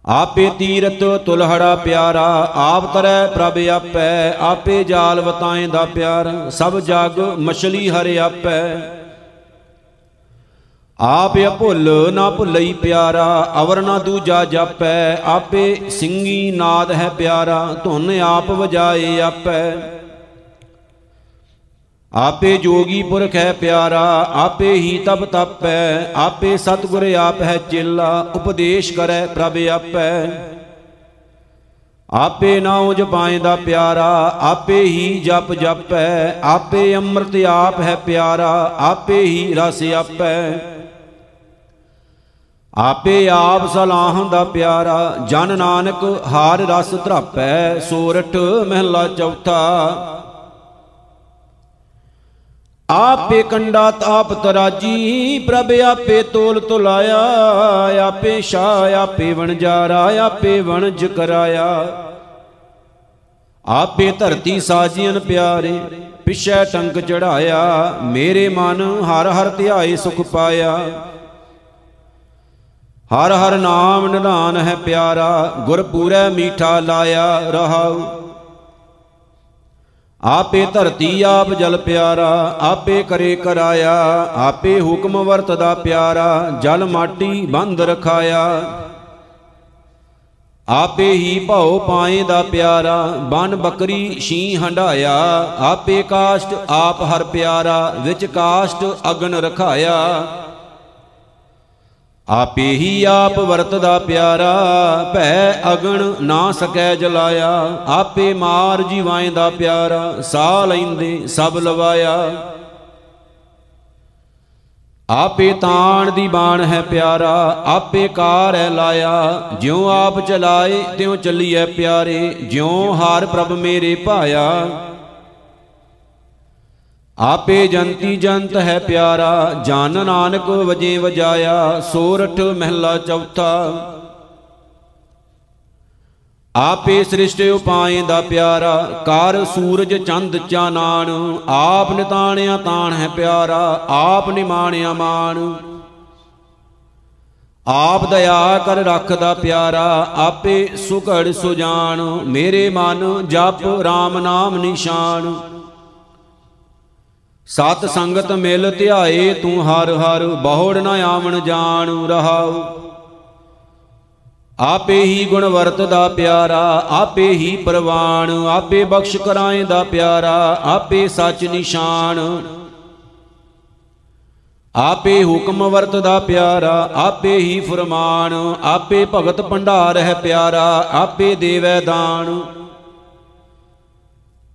ਆਪੇ ਤੀਰਤ ਤੁਲਹੜਾ ਪਿਆਰਾ, ਆਪ ਤਰੈ ਪ੍ਰਭ ਆਪੈ, ਆਪੇ ਜਾਲ ਵਤਾਏ ਦਾ ਪਿਆਰ, ਸਭ ਜਗ ਮਛਲੀ ਹਰਿ ਆਪੈ। ਆਪ ਭੁੱਲ ਨਾ ਭੁੱਲਈ ਪਿਆਰਾ, ਅਵਰ ਨਾ ਦੂਜਾ ਜਾਪੈ, ਆਪੇ ਸਿੰਘੀ ਨਾਦ ਹੈ ਪਿਆਰਾ, ਧੁਨ ਆਪ ਵਜਾਏ ਆਪੈ। ਆਪੇ ਜੋਗੀ ਪੁਰਖ ਹੈ ਪਿਆਰਾ, ਆਪੇ ਹੀ ਤਪ ਤਪੈ ਆਪੇ ਸਤਗੁਰ ਆਪ ਹੈ ਚੇਲਾ, ਉਪਦੇਸ਼ ਕਰੈ ਪ੍ਰਭ ਆਪੈ। ਆਪੇ ਨਾਉ ਜਪਾਏ ਦਾ ਪਿਆਰਾ, ਆਪੇ ਹੀ ਜਪ ਜਪੈ, ਆਪੇ ਅੰਮ੍ਰਿਤ ਆਪ ਹੈ ਪਿਆਰਾ, ਆਪੇ ਹੀ ਰਸ ਆਪੈ। ਆਪੇ ਆਪ ਸਲਾਹ ਦਾ ਪਿਆਰਾ, ਜਨ ਨਾਨਕ ਹਾਰ ਰਸ ਧਰਾਪੈ, ਸੋਰਠ ਮਹਿਲਾ ਚੌਥਾ। ਆਪੇ ਕੰਡਾ ਤਾਪ ਤਰਾਜੀ, ਪ੍ਰਭ ਆਪੇ ਤੋਲ ਤੁਲਾਇਆ, ਆਪੇ ਸ਼ਾ ਆਪੇ ਵਣਜਾਰਾ ਆਪੇ ਵਣਜ ਕਰਾਇਆ। ਆਪੇ ਧਰਤੀ ਸਾਜੀਨ ਪਿਆਰੇ, ਪਿਛੈ ਟੰਕ ਚੜਾਇਆ, ਮੇਰੇ ਮਨ ਹਰ ਹਰ ਧਿਆਏ ਸੁਖ ਪਾਇਆ। ਹਰ ਹਰ ਨਾਮ ਨਿਧਾਨ ਹੈ ਪਿਆਰਾ ਗੁਰ ਪੂਰੈ ਮੀਠਾ ਲਾਇਆ ਰਹਾਉ। ਆਪੇ ਧਰਤੀ ਆਪ ਜਲ ਪਿਆਰਾ, ਆਪੇ ਕਰੇ ਕਰਾਇਆ, ਆਪੇ ਹੁਕਮ ਵਰਤਦਾ ਪਿਆਰਾ, ਜਲ ਮਾਟੀ ਬੰਦ ਰਖਾਇਆ। ਆਪੇ ਹੀ ਭਉ ਪਾਏ ਦਾ ਪਿਆਰਾ, ਬਨ ਬੱਕਰੀ ਸ਼ੀ ਹੰਡਾਇਆ ਆਪੇ ਕਾਸ਼ਟ ਆਪ ਹਰ ਪਿਆਰਾ, ਵਿੱਚ ਕਾਸ਼ਟ ਅਗਨ ਰਖਾਇਆ। ਆਪੇ ਹੀ ਆਪ ਵਰਤਦਾ ਪਿਆਰਾ, ਭੈ ਅਗਣ ਨਾ ਸਕੈ ਜਲਾਇਆ। ਆਪੇ ਮਾਰ ਜੀਵਾਂਦਾ ਪਿਆਰਾ, ਸਾਹ ਲੈਂਦੇ ਸਭ ਲਵਾਇਆ। ਆਪੇ ਤਾਣ ਦੀ ਬਾਣ ਹੈ ਪਿਆਰਾ, ਆਪੇ ਕਾਰ ਹੈ ਲਾਇਆ। ਜਿਉ ਆਪ ਚਲਾਏ, ਤਿਉ ਚੱਲੀਐ ਪਿਆਰੇ, ਜਿਉ ਹਾਰ ਪ੍ਰਭ ਮੇਰੇ ਭਾਇਆ। ਆਪੇ ਜੰਤੀ ਜੰਤ ਹੈ ਪਿਆਰਾ, ਜਨ ਨਾਨਕ ਵਜੇ ਵਜਾਇਆ, ਸੋਰਠ ਮਹਿਲਾ ਚੌਥਾ। ਆਪੇ ਸ੍ਰਿਸ਼ਟ ਉਪਾਏ ਦਾ ਪਿਆਰਾ, ਕਰ ਸੂਰਜ ਚੰਦ ਚਾਨਾਣ ਆਪ ਨਿਤਾਣਿਆ ਤਾਣ ਹੈ ਪਿਆਰਾ, ਆਪ ਨਿਮਾਣਿਆ ਮਾਣ। ਆਪ ਦਇਆ ਕਰ ਰੱਖਦਾ ਪਿਆਰਾ, ਆਪੇ ਸੁਘੜ ਸੁਜਾਨ ਮੇਰੇ ਮਨ ਜਪ RAM ਨਾਮ ਨਿਸ਼ਾਨ। ਸਤ ਸੰਗਤ ਮਿਲ ਧਿਆਏ, ਤੂੰ ਹਰ ਹਰ ਬਹੁੜ ਨਾ ਆਵਣ ਜਾਣ ਰਹਾਉ। ਆਪੇ ਹੀ ਗੁਣ ਵਰਤਦਾ ਪਿਆਰਾ, ਆਪੇ ਹੀ ਪ੍ਰਵਾਨ, ਆਪੇ ਬਖਸ਼ ਕਰਾਏ ਦਾ ਪਿਆਰਾ, ਆਪੇ ਸੱਚ ਨਿਸ਼ਾਨ। ਆਪੇ ਹੁਕਮ ਵਰਤਦਾ ਪਿਆਰਾ, ਆਪੇ ਹੀ ਫਰਮਾਨ, ਆਪੇ ਭਗਤ ਭੰਡਾਰ ਹੈ ਪਿਆਰਾ, ਆਪੇ ਦੇਵੈ ਦਾਨ।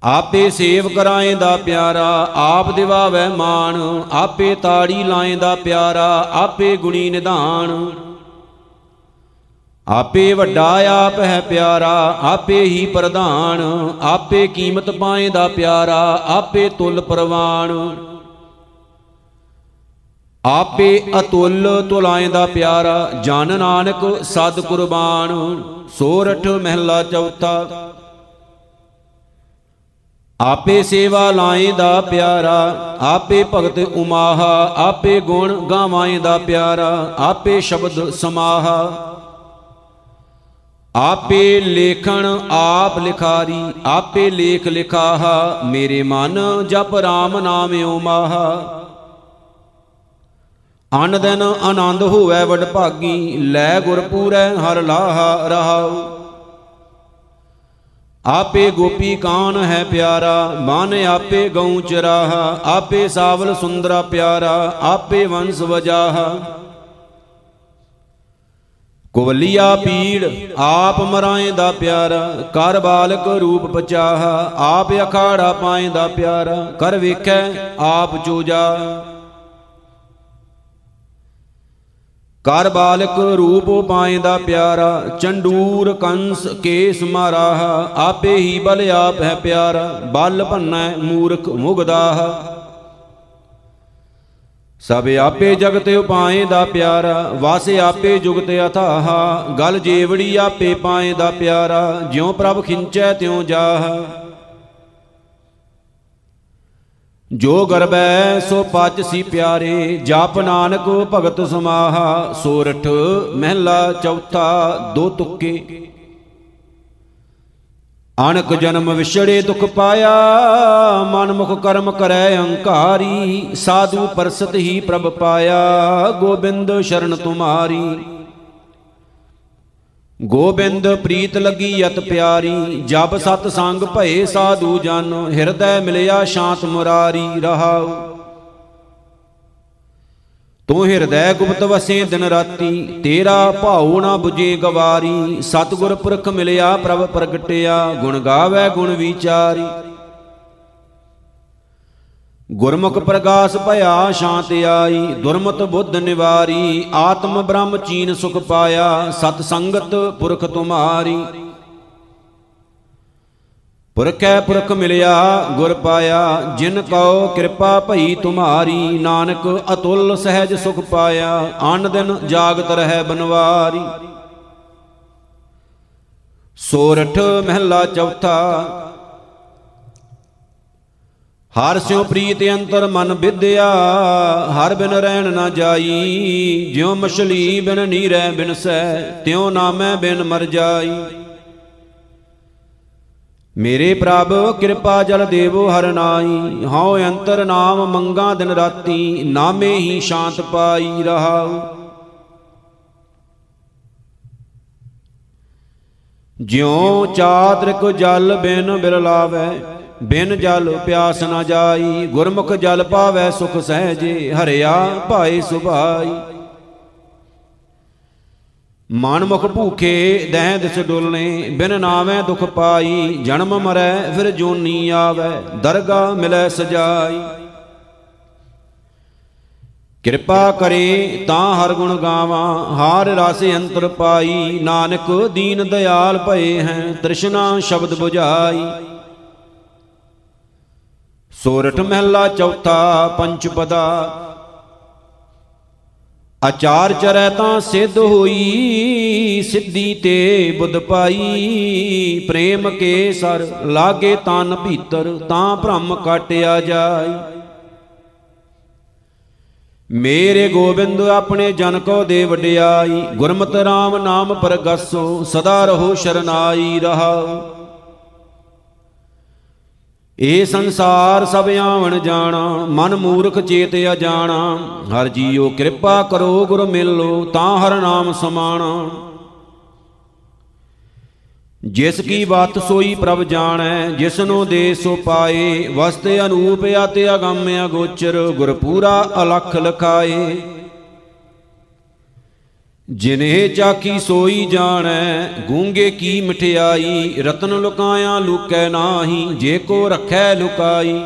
ਆਪੇ ਸੇਵ ਕਰਾਏ ਦਾ ਪਿਆਰਾ, ਆਪ ਦਿਵਾਵੈ ਮਾਨ ਆਪੇ ਤਾੜੀ ਲਾਏ ਦਾ ਪਿਆਰਾ, ਆਪੇ ਗੁਣੀ ਨਿਧਾਨ। ਆਪੇ ਵੱਡਾ ਆਪ ਹੈ ਪਿਆਰਾ, ਆਪੇ ਹੀ ਪ੍ਰਧਾਨ, ਆਪੇ ਕੀਮਤ ਪਾਏ ਦਾ ਪਿਆਰਾ, ਆਪੇ ਤੁਲ ਪ੍ਰਵਾਨ। ਆਪੇ ਅਤੁੱਲ ਤੁਲਾਏ ਦਾ ਪਿਆਰਾ, ਜਨ ਨਾਨਕ ਸਦ ਕੁਰਬਾਨ ਸੋਰਠ ਮਹਿਲਾ ਚੌਥਾ। ਆਪੇ ਸੇਵਾ ਲਾਏ ਦਾ ਪਿਆਰਾ, ਆਪੇ ਭਗਤ ਉਮਾਹਾ, ਆਪੇ ਗੁਣ ਗਾਵਾਏ ਦਾ ਪਿਆਰਾ, ਆਪੇ ਸ਼ਬਦ ਸਮਾਹਾ। ਆਪੇ ਲੇਖਣ ਆਪ ਲਿਖਾਰੀ, ਆਪੇ ਲੇਖ ਲਿਖਾਹਾ, ਮੇਰੇ ਮਨ ਜਪ RAM ਨਾਮ ਉਮਾਹਾ। ਅਨ ਦਿਨ ਆਨੰਦ ਹੋਵੇ ਵਡ ਭਾਗੀ ਲੈ ਗੁਰ ਪੂਰੈ ਹਰ ਲਾਹਾ ਰਹਾਉ। ਆਪੇ ਗੋਪੀ ਕਾਨ ਹੈ ਪਿਆਰਾ, ਮਨ ਆਪੇ ਗਉ ਚਰਾਹਾ, ਆਪੇ ਸਾਵਲ ਸੁੰਦਰਾ ਪਿਆਰਾ, ਆਪੇ ਵੰਸ ਵਜਾਹਾ। ਕੁਵਲੀਆ ਪੀੜ, ਆਪ ਮਰਾਏ ਦਾ ਪਿਆਰਾ ਕਰ ਬਾਲਕ ਰੂਪ ਪਚਾਹਾ, ਆਪ ਅਖਾੜਾ ਪਾਏ ਦਾ ਪਿਆਰਾ ਕਰ ਵੇਖੈ ਆਪ ਚੂਜਾ ਕਰ ਬਾਲਕ ਰੂਪ ਪਾਏ ਦਾ ਪਿਆਰਾ, ਚੰਡੂਰ ਕੰਸ ਕੇਸ ਮਾਰਾਹਾ ਆਪੇ ਹੀ ਬਲ ਆਪ ਹੈ ਪਿਆਰਾ, ਬਲ ਭੰਨੈ ਮੂਰਖ ਮੁਗਦਾਹ ਸਭ ਆਪੇ ਜਗਤ ਉਪਾਏ ਦਾ ਪਿਆਰਾ, ਵਾਸੇ ਆਪੇ ਜੁਗਤ ਅਥਾਹਾ। ਗਲ ਜੇਵੜੀ ਆਪੇ ਪਾਏ ਦਾ ਪਿਆਰਾ, ਜਿਉ ਪ੍ਰਭ ਖਿੰਚੈ ਤਿਉ ਜਾਹ। ਜੋ ਗਰਬੈ ਸੋ ਪਚ ਸੀ ਪਿਆਰੇ, ਜਪ ਨਾਨਕ ਭਗਤ ਸਮਾਹਾ, ਸੋਰਠ ਮਹਿਲਾ ਚੌਥਾ ਦੋ ਤੁਕੇ। ਅਨਕ ਜਨਮ ਵਿਛੜੇ ਦੁਖ ਪਾਇਆ ਮਨ ਮੁਖ ਕਰਮ ਕਰੈ ਅਹੰਕਾਰੀ ਸਾਧੂ ਪਰਸਤ ਹੀ ਪ੍ਰਭ ਪਾਇਆ, ਗੋਬਿੰਦ ਸ਼ਰਨ ਤੁਮਾਰੀ। ਗੋਬਿੰਦ ਪ੍ਰੀਤ ਲੱਗੀ ਅਤ ਪਿਆਰੀ, ਜਬ ਸਤ ਸੰਗ ਭਏ ਸਾਧੂ ਜਨ, ਹਿਰਦੈ ਮਿਲਿਆ ਸ਼ਾਂਤ ਮੁਰਾਰੀ ਰਹਾਉ। ਤੂੰ ਹਿਰਦੈ ਗੁਪਤ ਵਸੇ ਦਿਨ ਰਾਤੀ, ਤੇਰਾ ਭਾਉ ਨਾ 부ਜੇ ਗਵਾਰੀ, ਸਤਗੁਰ ਪੁਰਖ ਮਿਲਿਆ ਪ੍ਰਭ ਪ੍ਰਗਟਿਆ, ਗੁਣ ਗਾਵੇ ਗੁਣ ਵਿਚਾਰੀ। ਗੁਰਮੁਖ ਪ੍ਰਗਾਸ ਭਇਆ ਸ਼ਾਂਤ ਆਈ, ਦੁਰਮਤ ਬੁੱਧ ਨਿਵਾਰੀ, ਆਤਮ ਬ੍ਰਹਮ ਚੀਨ ਸੁਖ ਪਾਇਆ, ਸਤ ਸੰਗਤ ਪੁਰਖ ਤੁਮਾਰੀ। ਪੁਰਖੈ ਪੁਰਖ ਮਿਲਿਆ, ਗੁਰ ਪਾਇਆ, ਜਿਨ ਕਉ ਕਿਰਪਾ ਭਈ ਤੁਮਾਰੀ, ਨਾਨਕ ਅਤੁੱਲ ਸਹਿਜ ਸੁਖ ਪਾਇਆ ਅਨ ਦਿਨ ਜਾਗਤ ਰਹਿ ਬਨਵਾਰੀ। ਸੋਰਠ ਮਹਿਲਾ ਚੌਥਾ ਹਰ ਸਿਉ ਪ੍ਰੀਤ ਅੰਤਰ ਮਨ ਵਿਦਿਆ, ਹਰ ਬਿਨ ਰਹਿਣ ਨਾ ਜਾਈ। ਜਿਉ ਮਛਲੀ ਬਿਨ ਨੀਰੈ ਬਿਨ ਸੈ, ਤਿਉ ਨਾਮੈ ਬਿਨ ਮਰ ਜਾਈ। ਮੇਰੇ ਪ੍ਰਭ, ਕਿਰਪਾ ਜਲ ਦੇਵੋ ਹਰ ਨਾਈ। ਹਉ ਅੰਤਰ ਨਾਮ ਮੰਗਾ ਦਿਨ ਰਾਤੀ, ਨਾਮੇ ਹੀ ਸ਼ਾਂਤ ਪਾਈ ਰਹਾਉ। ਜਿਉ ਚਾਤ੍ਰਿਕ ਜਲ ਬਿਨ ਬਿਰਲਾਵੇ ਬਿਨ ਜਲ ਪਿਆਸ ਨਾ ਜਾਈ, ਗੁਰਮੁਖ ਜਲ ਪਾਵੇ ਸੁਖ ਸਹਜੇ, ਹਰਿਆ ਭਾਏ ਸੁਭਾਈ। ਮਨ ਮੁਖ ਭੂਖੇ, ਦਹਿ ਦਿਸ ਡੁਲਨੇ ਬਿਨ ਨਾਵੇਂ ਦੁਖ ਪਾਈ, ਜਨਮ ਮਰੈ, ਫਿਰ ਜੋਨੀ ਆਵੇ, ਦਰਗਾ ਮਿਲੈ ਸਜਾਈ। ਕਿਰਪਾ ਕਰੇ ਤਾਂ ਹਰ ਗੁਣ ਗਾਵਾਂ, ਹਾਰ ਰਸ ਅੰਤਰ ਪਾਈ, ਨਾਨਕ ਦੀਨ ਦਿਆਲ ਭਏ ਹੈ, ਤ੍ਰਿਸ਼ਨਾ ਸ਼ਬਦ 부ਝਾਈ ਸੋਰਠ ਮਹਿਲਾ ਚੌਥਾ ਪੰਚ ਪਦਾ। ਆਚਾਰ ਚਰੈ ਤਾਂ ਸਿੱਧ ਹੋਈ, ਸਿੱਧੀ ਤੇ ਬੁੱਧ ਪਾਈ। ਪ੍ਰੇਮ ਕੇ ਸਰ ਲਾਗੇ ਤਨ ਭੀਤਰ ਤਾਂ ਭ੍ਰਮ ਕਾਟਿਆ ਜਾਈ। ਮੇਰੇ ਗੋਬਿੰਦ ਆਪਣੇ ਜਨ ਕੋ ਦੇ ਵਡਿਆਈ। ਗੁਰਮਤਿ ਰਾਮ ਨਾਮ ਪਰਗਸੋ, ਸਦਾ ਰਹੋ ਸ਼ਰਨਾਈ ਰਹਾਓ ਇਹ ਸੰਸਾਰ ਸਭ ਆਵਣ ਜਾਣਾ, ਮਨ ਮੂਰਖ ਚੇਤ ਅਜਾਣਾ। ਹਰ ਜੀਓ ਕਿਰਪਾ ਕਰੋ, ਗੁਰ ਮਿਲੋ, ਤਾਂ ਹਰ ਨਾਮ ਸਮਾਣਾ। ਜਿਸ ਕੀ ਬਾਤ ਸੋਈ ਪ੍ਰਭ ਜਾਣੈ, ਜਿਸ ਨੂੰ ਦੇ ਸੋ ਪਾਏ। ਵਸਤੇ ਅਨੂਪ ਆਤੇ ਅਗੰਮ ਅਗੋਚਰ ਗੁਰ ਪੂਰਾ ਅਲਖ ਲਖਾਏ। ਜਿਨੇ ਚਾਕੀ ਸੋਈ ਜਾਣੈ, ਗੂੰਗੇ ਕੀ ਮਠਿਆਈ? ਰਤਨ ਲੁਕਾਇਆ ਲੁਕੈ ਨਾਹੀ, ਜੇ ਕੋ ਰਖੈ ਲੁਕਾਈ।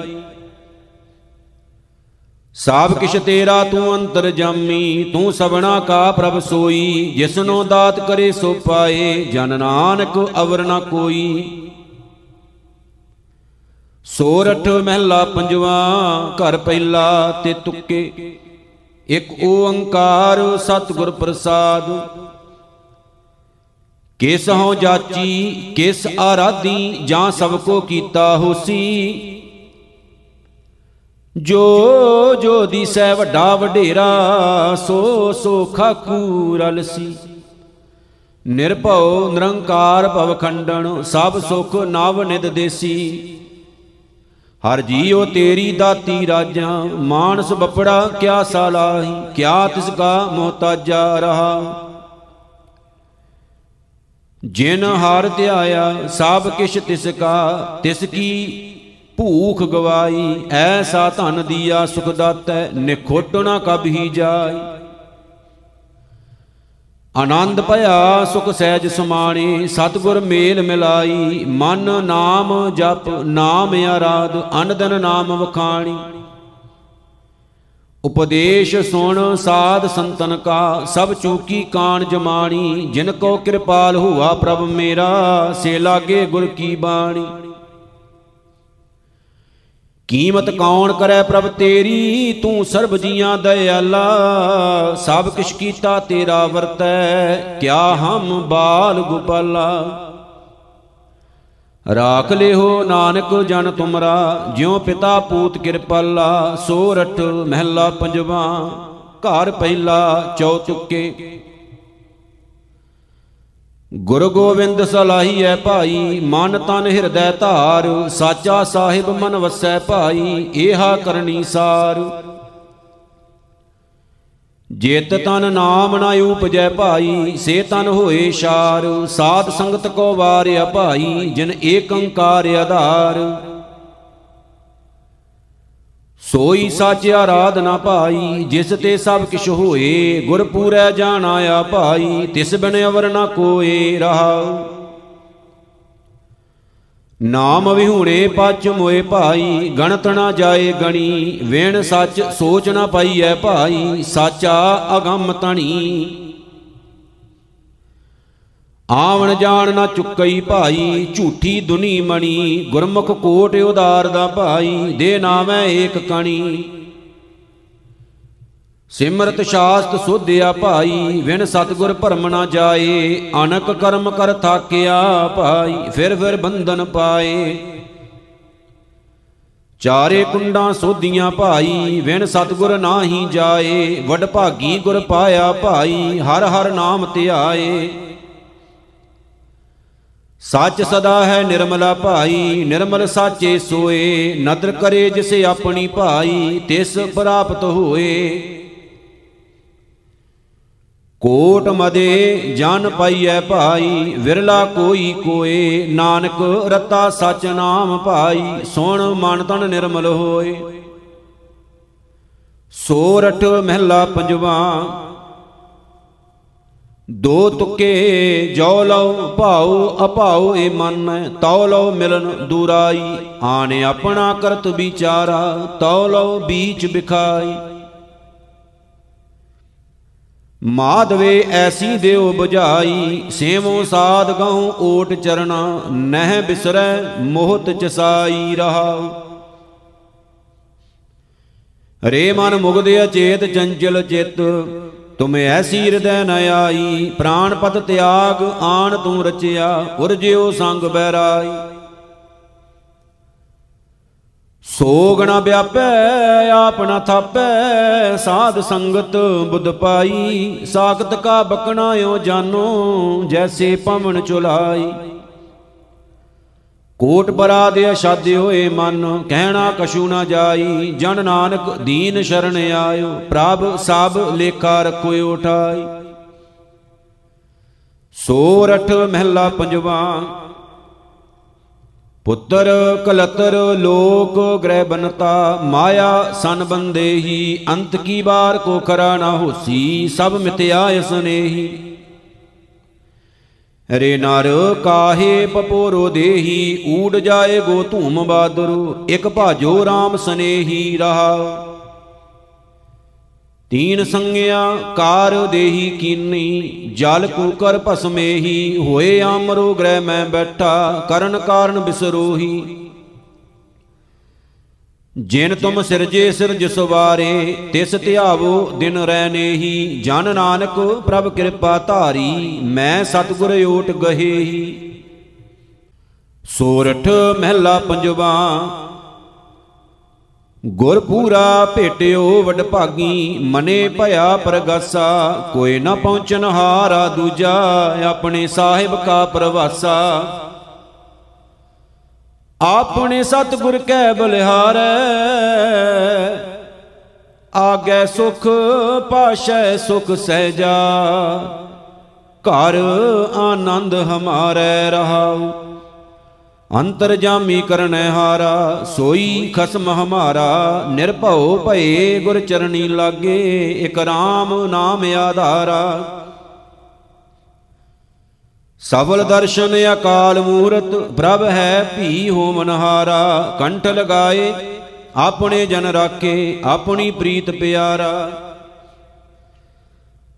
ਸਭ ਕਿਛ ਤੇਰਾ ਤੂੰ ਅੰਤਰ ਜਾਮੀ, ਤੂੰ ਸਭਨਾ ਕਾ ਪ੍ਰਭ ਸੋਈ। ਜਿਸਨੋ ਦਾਤ ਕਰੇ ਸੋ ਪਾਏ, ਜਨ ਨਾਨਕ ਅਵਰ ਨ ਕੋਈ। ਸੋਰਠ ਮਹਿਲਾ ਪੰਜਵਾ, ਘਰ ਪਹਿਲਾ ਤੇ ਤੁਕੇ। ਇਕ ਓੰਕਾਰ ਸਤਿਗੁਰ ਪ੍ਰਸਾਦ। ਕਿਸ ਹਉ ਜਾਚੀ, ਕਿਸ ਆਰਾਧੀ, ਜਾਂ ਸਭ ਕੋ ਕੀਤਾ ਹੋਸੀ। ਜੋ ਜੋ ਦੀਸੈ ਵੱਡਾ ਵਡੇਰਾ, ਸੋ ਸੋ ਖਾਕੂ ਰਲਸੀ। ਨਿਰਭਉ ਨਿਰੰਕਾਰ ਭਵ ਖੰਡਨ, ਸਭ ਸੁਖ ਨਵ ਨਿਦ ਦੇਸੀ। ਹਰ ਜੀਉ ਤੇਰੀ ਦਾਤੀ ਰਾਜਾਂ, ਮਾਨਸ ਬਪੜਾ ਕਿਆ ਸਾਲਾਹੀ, ਕਿਆ ਤਿਸ ਕਾ ਮੋਹਤਾਜਾ ਰਹਾ। ਜਿਨ ਹਰ ਧਿਆਇਆ ਸਭ ਕਿਛ ਤਿਸ ਕਾ, ਤਿਸ ਕੀ ਭੂਖ ਗਵਾਈ, ਐਸਾ ਧਨ ਦੀਆ ਸੁਖ ਦਾਤੈ ਨਿਖੋਟ ਨਾ ਕਬਹੀ ਜਾਈ। ਆਨੰਦ ਭਇਆ, ਸੁਖ ਸਹਿਜ ਸਮਾਣੀ, ਸਤਗੁਰ ਮੇਲ ਮਿਲਾਈ। ਮਨ ਨਾਮ ਜਪ, ਨਾਮ ਆਰਾਧ, ਅਨੰਦਨ ਨਾਮ ਵਖਾਣੀ। ਉਪਦੇਸ਼ ਸੁਣ, ਸਾਧ ਸੰਤਨ ਕਾ, ਸਭ ਚੂਕੀ ਕਾਣ ਜਮਾਣੀ। ਜਿਨ ਕੋ ਕਿਰਪਾਲ ਹੁਆ ਪ੍ਰਭ ਮੇਰਾ, ਸੇ ਲਾਗੇ ਗੁਰ ਕੀ ਬਾਣੀ। ਕੀਮਤ ਕੌਣ ਕਰੈ ਪ੍ਰਭ ਤੇਰੀ? ਤੂੰ ਸਰਬ ਜੀਆਂ ਦਇਆਲਾ, ਸਭ ਕਿਛ ਕੀਤਾ ਤੇਰਾ ਵਰਤੈ, ਕਿਆ ਹਮ ਬਾਲ ਗੁਪਾਲਾ। ਰਾਖ ਲਿਓ ਨਾਨਕ ਜਨ ਤੁਮਰਾ, ਜਿਉ ਪਿਤਾ ਪੂਤ ਕਿਰਪਾਲਾ ਸੋਰਠ ਮਹਿਲਾ ਪੰਜਵਾ, ਘਰ ਪਹਿਲਾ ਚੌਤੁਕੇ ਗੁਰੂ ਗੋਬਿੰਦ ਸਲਾਹੀਐ ਭਾਈ, ਮਨ ਤਨ ਹਿਰਦੈ ਧਾਰ, ਸਾਚਾ ਸਾਹਿਬ ਮਨ ਵਸੈ ਭਾਈ, ਏਹਾ ਕਰਨੀ ਸਾਰ। ਜੇਤ ਤਨ ਨਾਮ ਨਾ ਉਪਜੈ ਭਾਈ, ਸੇ ਤਨ ਹੋਏ ਸ਼ਾਰ। ਸਾਧ ਸੰਗਤ ਕੋ ਵਾਰਿਆ ਭਾਈ, ਜਿਨ ਏਕੰਕਾਰ ਆਧਾਰ ਸੋਈ ਸਾਚ ਆਰਾਧਨਾ ਭਾਈ, ਜਿਸ ਤੇ ਸਭ ਕਿਛ ਹੋਏ ਗੁਰ ਪੂਰੈ ਜਾਣਾਇਆ ਭਾਈ, ਤਿਸ ਬਿਨ ਅਵਰ ਨ ਕੋਏ ਰਹਾਉ ਨਾਮ ਵਿਹੂਣੇ ਪਚ ਮੋਏ ਭਾਈ, ਗਣਤ ਨਾ ਜਾਏ ਗਣੀ, ਵੇਣ ਸੱਚ ਸੋਚ ਨਾ ਪਾਈਐ ਭਾਈ, ਸਾਚਾ ਅਗੰਮ ਤਣੀ ਆਵਣ ਜਾਣ ਨਾ ਚੁੱਕਈ ਭਾਈ, ਝੂਠੀ ਦੁਨੀ ਮਣੀ, ਗੁਰਮੁਖ ਕੋਟ ਉਦਾਰ ਦਾ ਭਾਈ, ਦੇ ਨਾਮੈ ਏਕ ਕਣੀ। ਸਿਮਰਤ ਸ਼ਾਸਤ ਸੋਧਿਆ ਭਾਈ ਵਿਣ ਸਤਗੁਰ ਭਰਮ ਨਾ ਜਾਏ, ਅਨਕ ਕਰਮ ਕਰ ਥਾਕਿਆ ਭਾਈ, ਫਿਰ ਫਿਰ ਬੰਧਨ ਪਾਏ। ਚਾਰੇ ਕੁੰਡਾਂ ਸੋਧੀਆਂ ਭਾਈ ਵਿਣ ਸਤਗੁਰ ਨਾਹੀ ਜਾਏ ਵਡ ਭਾਗੀ ਗੁਰ ਪਾਇਆ ਭਾਈ, ਹਰ ਹਰ ਨਾਮ ਧਿਆਏ। ਸੱਚ ਸਦਾ ਹੈ ਨਿਰਮਲਾ ਭਾਈ, ਨਿਰਮਲ ਸਾਚੇ ਸੋਏ। ਨਦਰ ਕਰੇ ਜਿਸੇ ਆਪਣੀ ਭਾਈ, ਤਿਸ ਪ੍ਰਾਪਤ ਹੋਏ। ਕੋਟ ਮਦੇ ਜਨ ਪਾਈਐ ਭਾਈ, ਵਿਰਲਾ ਕੋਈ ਕੋਏ। ਨਾਨਕ ਰਤਾ ਸਚ ਨਾਮ ਭਾਈ, ਸੁਣ ਮਨ ਤਨ ਨਿਰਮਲ ਹੋਏ। ਸੋਰਠ ਮਹਿਲਾ ਪੰਜਵਾ ਦੋ ਤੁਕੇ ਜੋ ਲਉ ਭਾਉ ਅਭਾਉ ਏ ਮਨ ਤਉ ਲਉ ਮਿਲਨ ਦੂਰਾਈ। ਆਣ ਆਪਣਾ ਕਰਤ ਵਿਚਾਰਾ ਤਉ ਲਉ ਬੀਚ ਬਿਖਾਈ। ਮਾਧਵੇ ਐਸੀ ਦਿਓ 부ਝਾਈ ਸੇਵੋ ਸਾਧ ਗਉ ਓਟ ਚਰਣਾ, ਨਹਿ ਬਿਸਰੈ ਮੋਹਤ ਚਸਾਈ ਰਹਾਉ ਰੇ ਮਨ ਮੁਗਦੇ ਅਚੇਤ ਚੰਚਲ ਚਿਤ ਤੁਮੇ ਐਸੀ ਹਿਰਦੈ ਨ ਆਈ ਪ੍ਰਾਨ ਪਤ ਤਿਆਗ ਆਣ ਤੂੰ ਰਚਿਆ, ਉਰਜਿਓ ਸੰਗ ਬੈਰਾਈ ਸੋਗ ਨ ਵਿਆਪੈ, ਆਪ ਨ ਥਾਪੈ, ਸਾਧ ਸੰਗਤ ਬੁੱਧ ਪਾਈ, ਸਾਖਤ ਕਾ ਬਕਣਾ ਓ ਜਾਨੋ, ਜੈਸੇ ਪਵਨ ਚੁਲਾਈ। ਕੋਟ ਬਰਾਦ ਅਸ਼ਾਦੇ ਹੋਏ ਮਨ, ਕਹਿਣਾ ਕਛੂ ਨਾ ਜਾਈ। ਜਨ ਨਾਨਕ ਦੀਨ ਸ਼ਰਨ ਆਇਓ, ਪ੍ਰਭ ਸਭ ਲੇਖਾ ਰਖੋ ਉਠਾਈ। ਸੋਰਠ ਮਹਿਲਾ ਪੰਜਵਾ, ਪੁੱਤਰ ਕਲਤਰ ਲੋਕ ਗ੍ਰਹਿ ਬਨਤਾ। ਮਾਇਆ ਸਨ ਬੰਦੇ ਹੀ, ਅੰਤ ਕੀ ਬਾਰ ਕੋ ਖਰਾ ਨਾ ਹੋਸੀ, ਸਭ ਮਿਤਿਆ ਇਸਨੇਹੀ ਰੇ ਨਰ, ਕਾਹੇ ਪਪੋਰੋ ਦੇਹੀ, ਊੜ ਜਾਏ ਗੋ ਧੂਮ ਬਾਦਰੁ, ਇਕ ਭਾਜੋ RAM ਸਨੇਹੀ ਰਹਾ। ਤੀਨ ਸੰਗਿਆ, ਕਾਰ ਦੇਹੀ ਕੀਨੀ, ਜਲ ਕੂਕਰ ਭਸਮੇਹੀ, ਹੋਏ ਆਮਰੋ ਗ੍ਰਹਿ ਮੈਂ ਬੈਠਾ, ਕਰਨ ਕਾਰਨ ਬਿਸਰੋਹੀ। ਜਿਨ ਤੁਮ ਸਿਰਜੇ ਸਿਰਜ ਸਵਾਰੇ, ਤਿਸ ਧਿਆਵੋ ਦਿਨ ਰਹਿਨੇਹੀ ਜਨ ਨਾਨਕ ਪ੍ਰਭ ਕਿਰਪਾ ਧਾਰੀ, ਮੈਂ ਸਤਿਗੁਰ ਓਟ ਗਹੇਹੀ ਸੋਰਠ ਮਹਿਲਾ ਪੰਜਵਾ, ਗੁਰ ਪੂਰਾ ਭੇਟਿਓ ਵਡ ਭਾਗੀ, ਮਨੇ ਭਇਆ ਪ੍ਰਗਾਸਾ। ਕੋਈ ਨਾ ਪਹੁੰਚਨ ਹਾਰਾ ਦੂਜਾ, ਆਪਣੇ ਸਾਹਿਬ ਕਾ ਪ੍ਰਵਾਸਾ। ਆਪਣੇ ਸਤਿਗੁਰ ਕੈ ਬਲਿਹਾਰੈ, ਆਗੇ ਸੁਖ, ਪਾਸ਼ੈ ਸੁਖ ਸਹਿਜਾ, ਘਰ ਆਨੰਦ ਹਮਾਰੇ ਰਹਾਉ। ਅੰਤਰ ਜਾਮੀ ਕਰਨੈ ਹਾਰਾ, ਸੋਈ ਖਸਮ ਹਮਾਰਾ, ਨਿਰਭਉ ਭਏ ਗੁਰ ਚਰਣੀ ਲਾਗੇ, ਇਕ ਰਾਮ ਨਾਮ ਆਧਾਰਾ। ਸਬਲ ਦਰਸ਼ਨ ਅਕਾਲ ਮੂਰਤ, ਪ੍ਰਭ ਹੈ ਭੀ ਹੋਮਨਹਾਰਾ ਕੰਠ ਲਗਾਏ, ਆਪਣੇ ਜਨ ਰਾਖੇ, ਆਪਣੀ ਪ੍ਰੀਤ ਪਿਆਰਾ।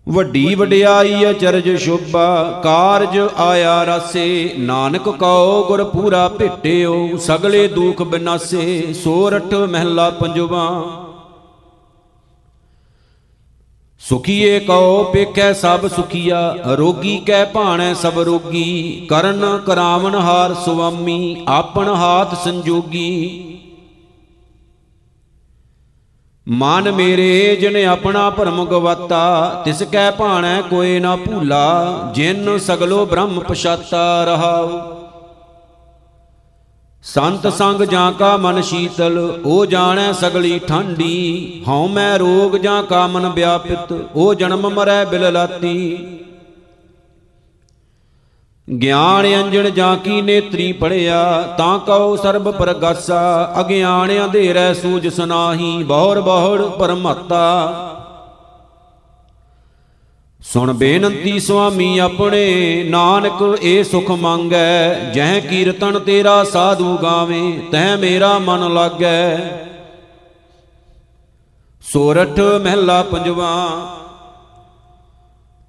ਵੱਡੀ ਵਡਿਆਈ ਅਚਰਜ ਸ਼ੋਭਾ, ਕਾਰਜ ਆਇਆ ਰਸੇ, ਨਾਨਕ ਕਉ ਗੁਰ ਪੂਰਾ ਭੇਟਿਓ, ਸਗਲੇ ਦੁਖ ਬਿਨਾਸੇ, ਸੋਰਠ ਮਹਿਲਾ ਪੰਜਵਾ। ਸੁਖੀਏ ਕਉ ਪੇਖੈ ਸਭ ਸੁਖੀਆ ਰੋਗੀ ਕੈ ਭਾਣੈ ਸਭ ਰੋਗੀ, ਕਰਨ ਕਰਾਵਨ ਹਾਰ ਸੁਆਮੀ, ਆਪਨ ਹਾਥ ਸੰਜੋਗੀ। ਮਨ ਮੇਰੇ ਜਿਨ ਆਪਣਾ ਭਰਮ ਗਵਾਤਾ, ਤਿਸ ਕੈ ਭਾਣੈ ਕੋਏ ਨਾ ਭੂਲਾ, ਜਿਨ ਸਗਲੋ ਬ੍ਰਹਮ ਪਛਾਤਾ ਰਹਾਉ। ਸੰਤ ਸੰਗ ਜਾਂ ਕਾ ਮਨ ਸ਼ੀਤਲ, ਉਹ ਜਾਣੈ ਸਗਲੀ ਠੰਡੀ। ਹਉ ਮੈਂ ਰੋਗ ਜਾਂ ਕਾ ਮਨ ਵਿਆਪਿਤ, ਉਹ ਜਨਮ ਮਰੈ ਬਿਲ ਲਾਤੀ। ਗਿਆਨ ਅੰਜਣ ਜਾਂ ਕੀ ਨੇਤਰੀ ਪੜਿਆ ਤਾਂ ਕਉ ਸਰਬ ਪ੍ਰਗਾਸਾ। ਅਗਿਆਨ ਅੰਧੇਰੈ ਸੂਝ ਸੁਨਾਹੀ, ਬਹੁਰ ਬਹੁੜ ਪਰਮਤਾ ਸੁਣ ਬੇਨੰਤੀ ਸੁਆਮੀ ਆਪਣੇ, ਨਾਨਕ ਏ ਸੁਖ ਮੰਗੈ, ਜਹ ਕੀਰਤਨ ਤੇਰਾ ਸਾਧੂ ਗਾਵੇ ਤੈ ਮੇਰਾ ਮਨ ਲਾਗੈ। ਸੋਰਠ ਮਹਿਲਾ ਪੰਜਵਾ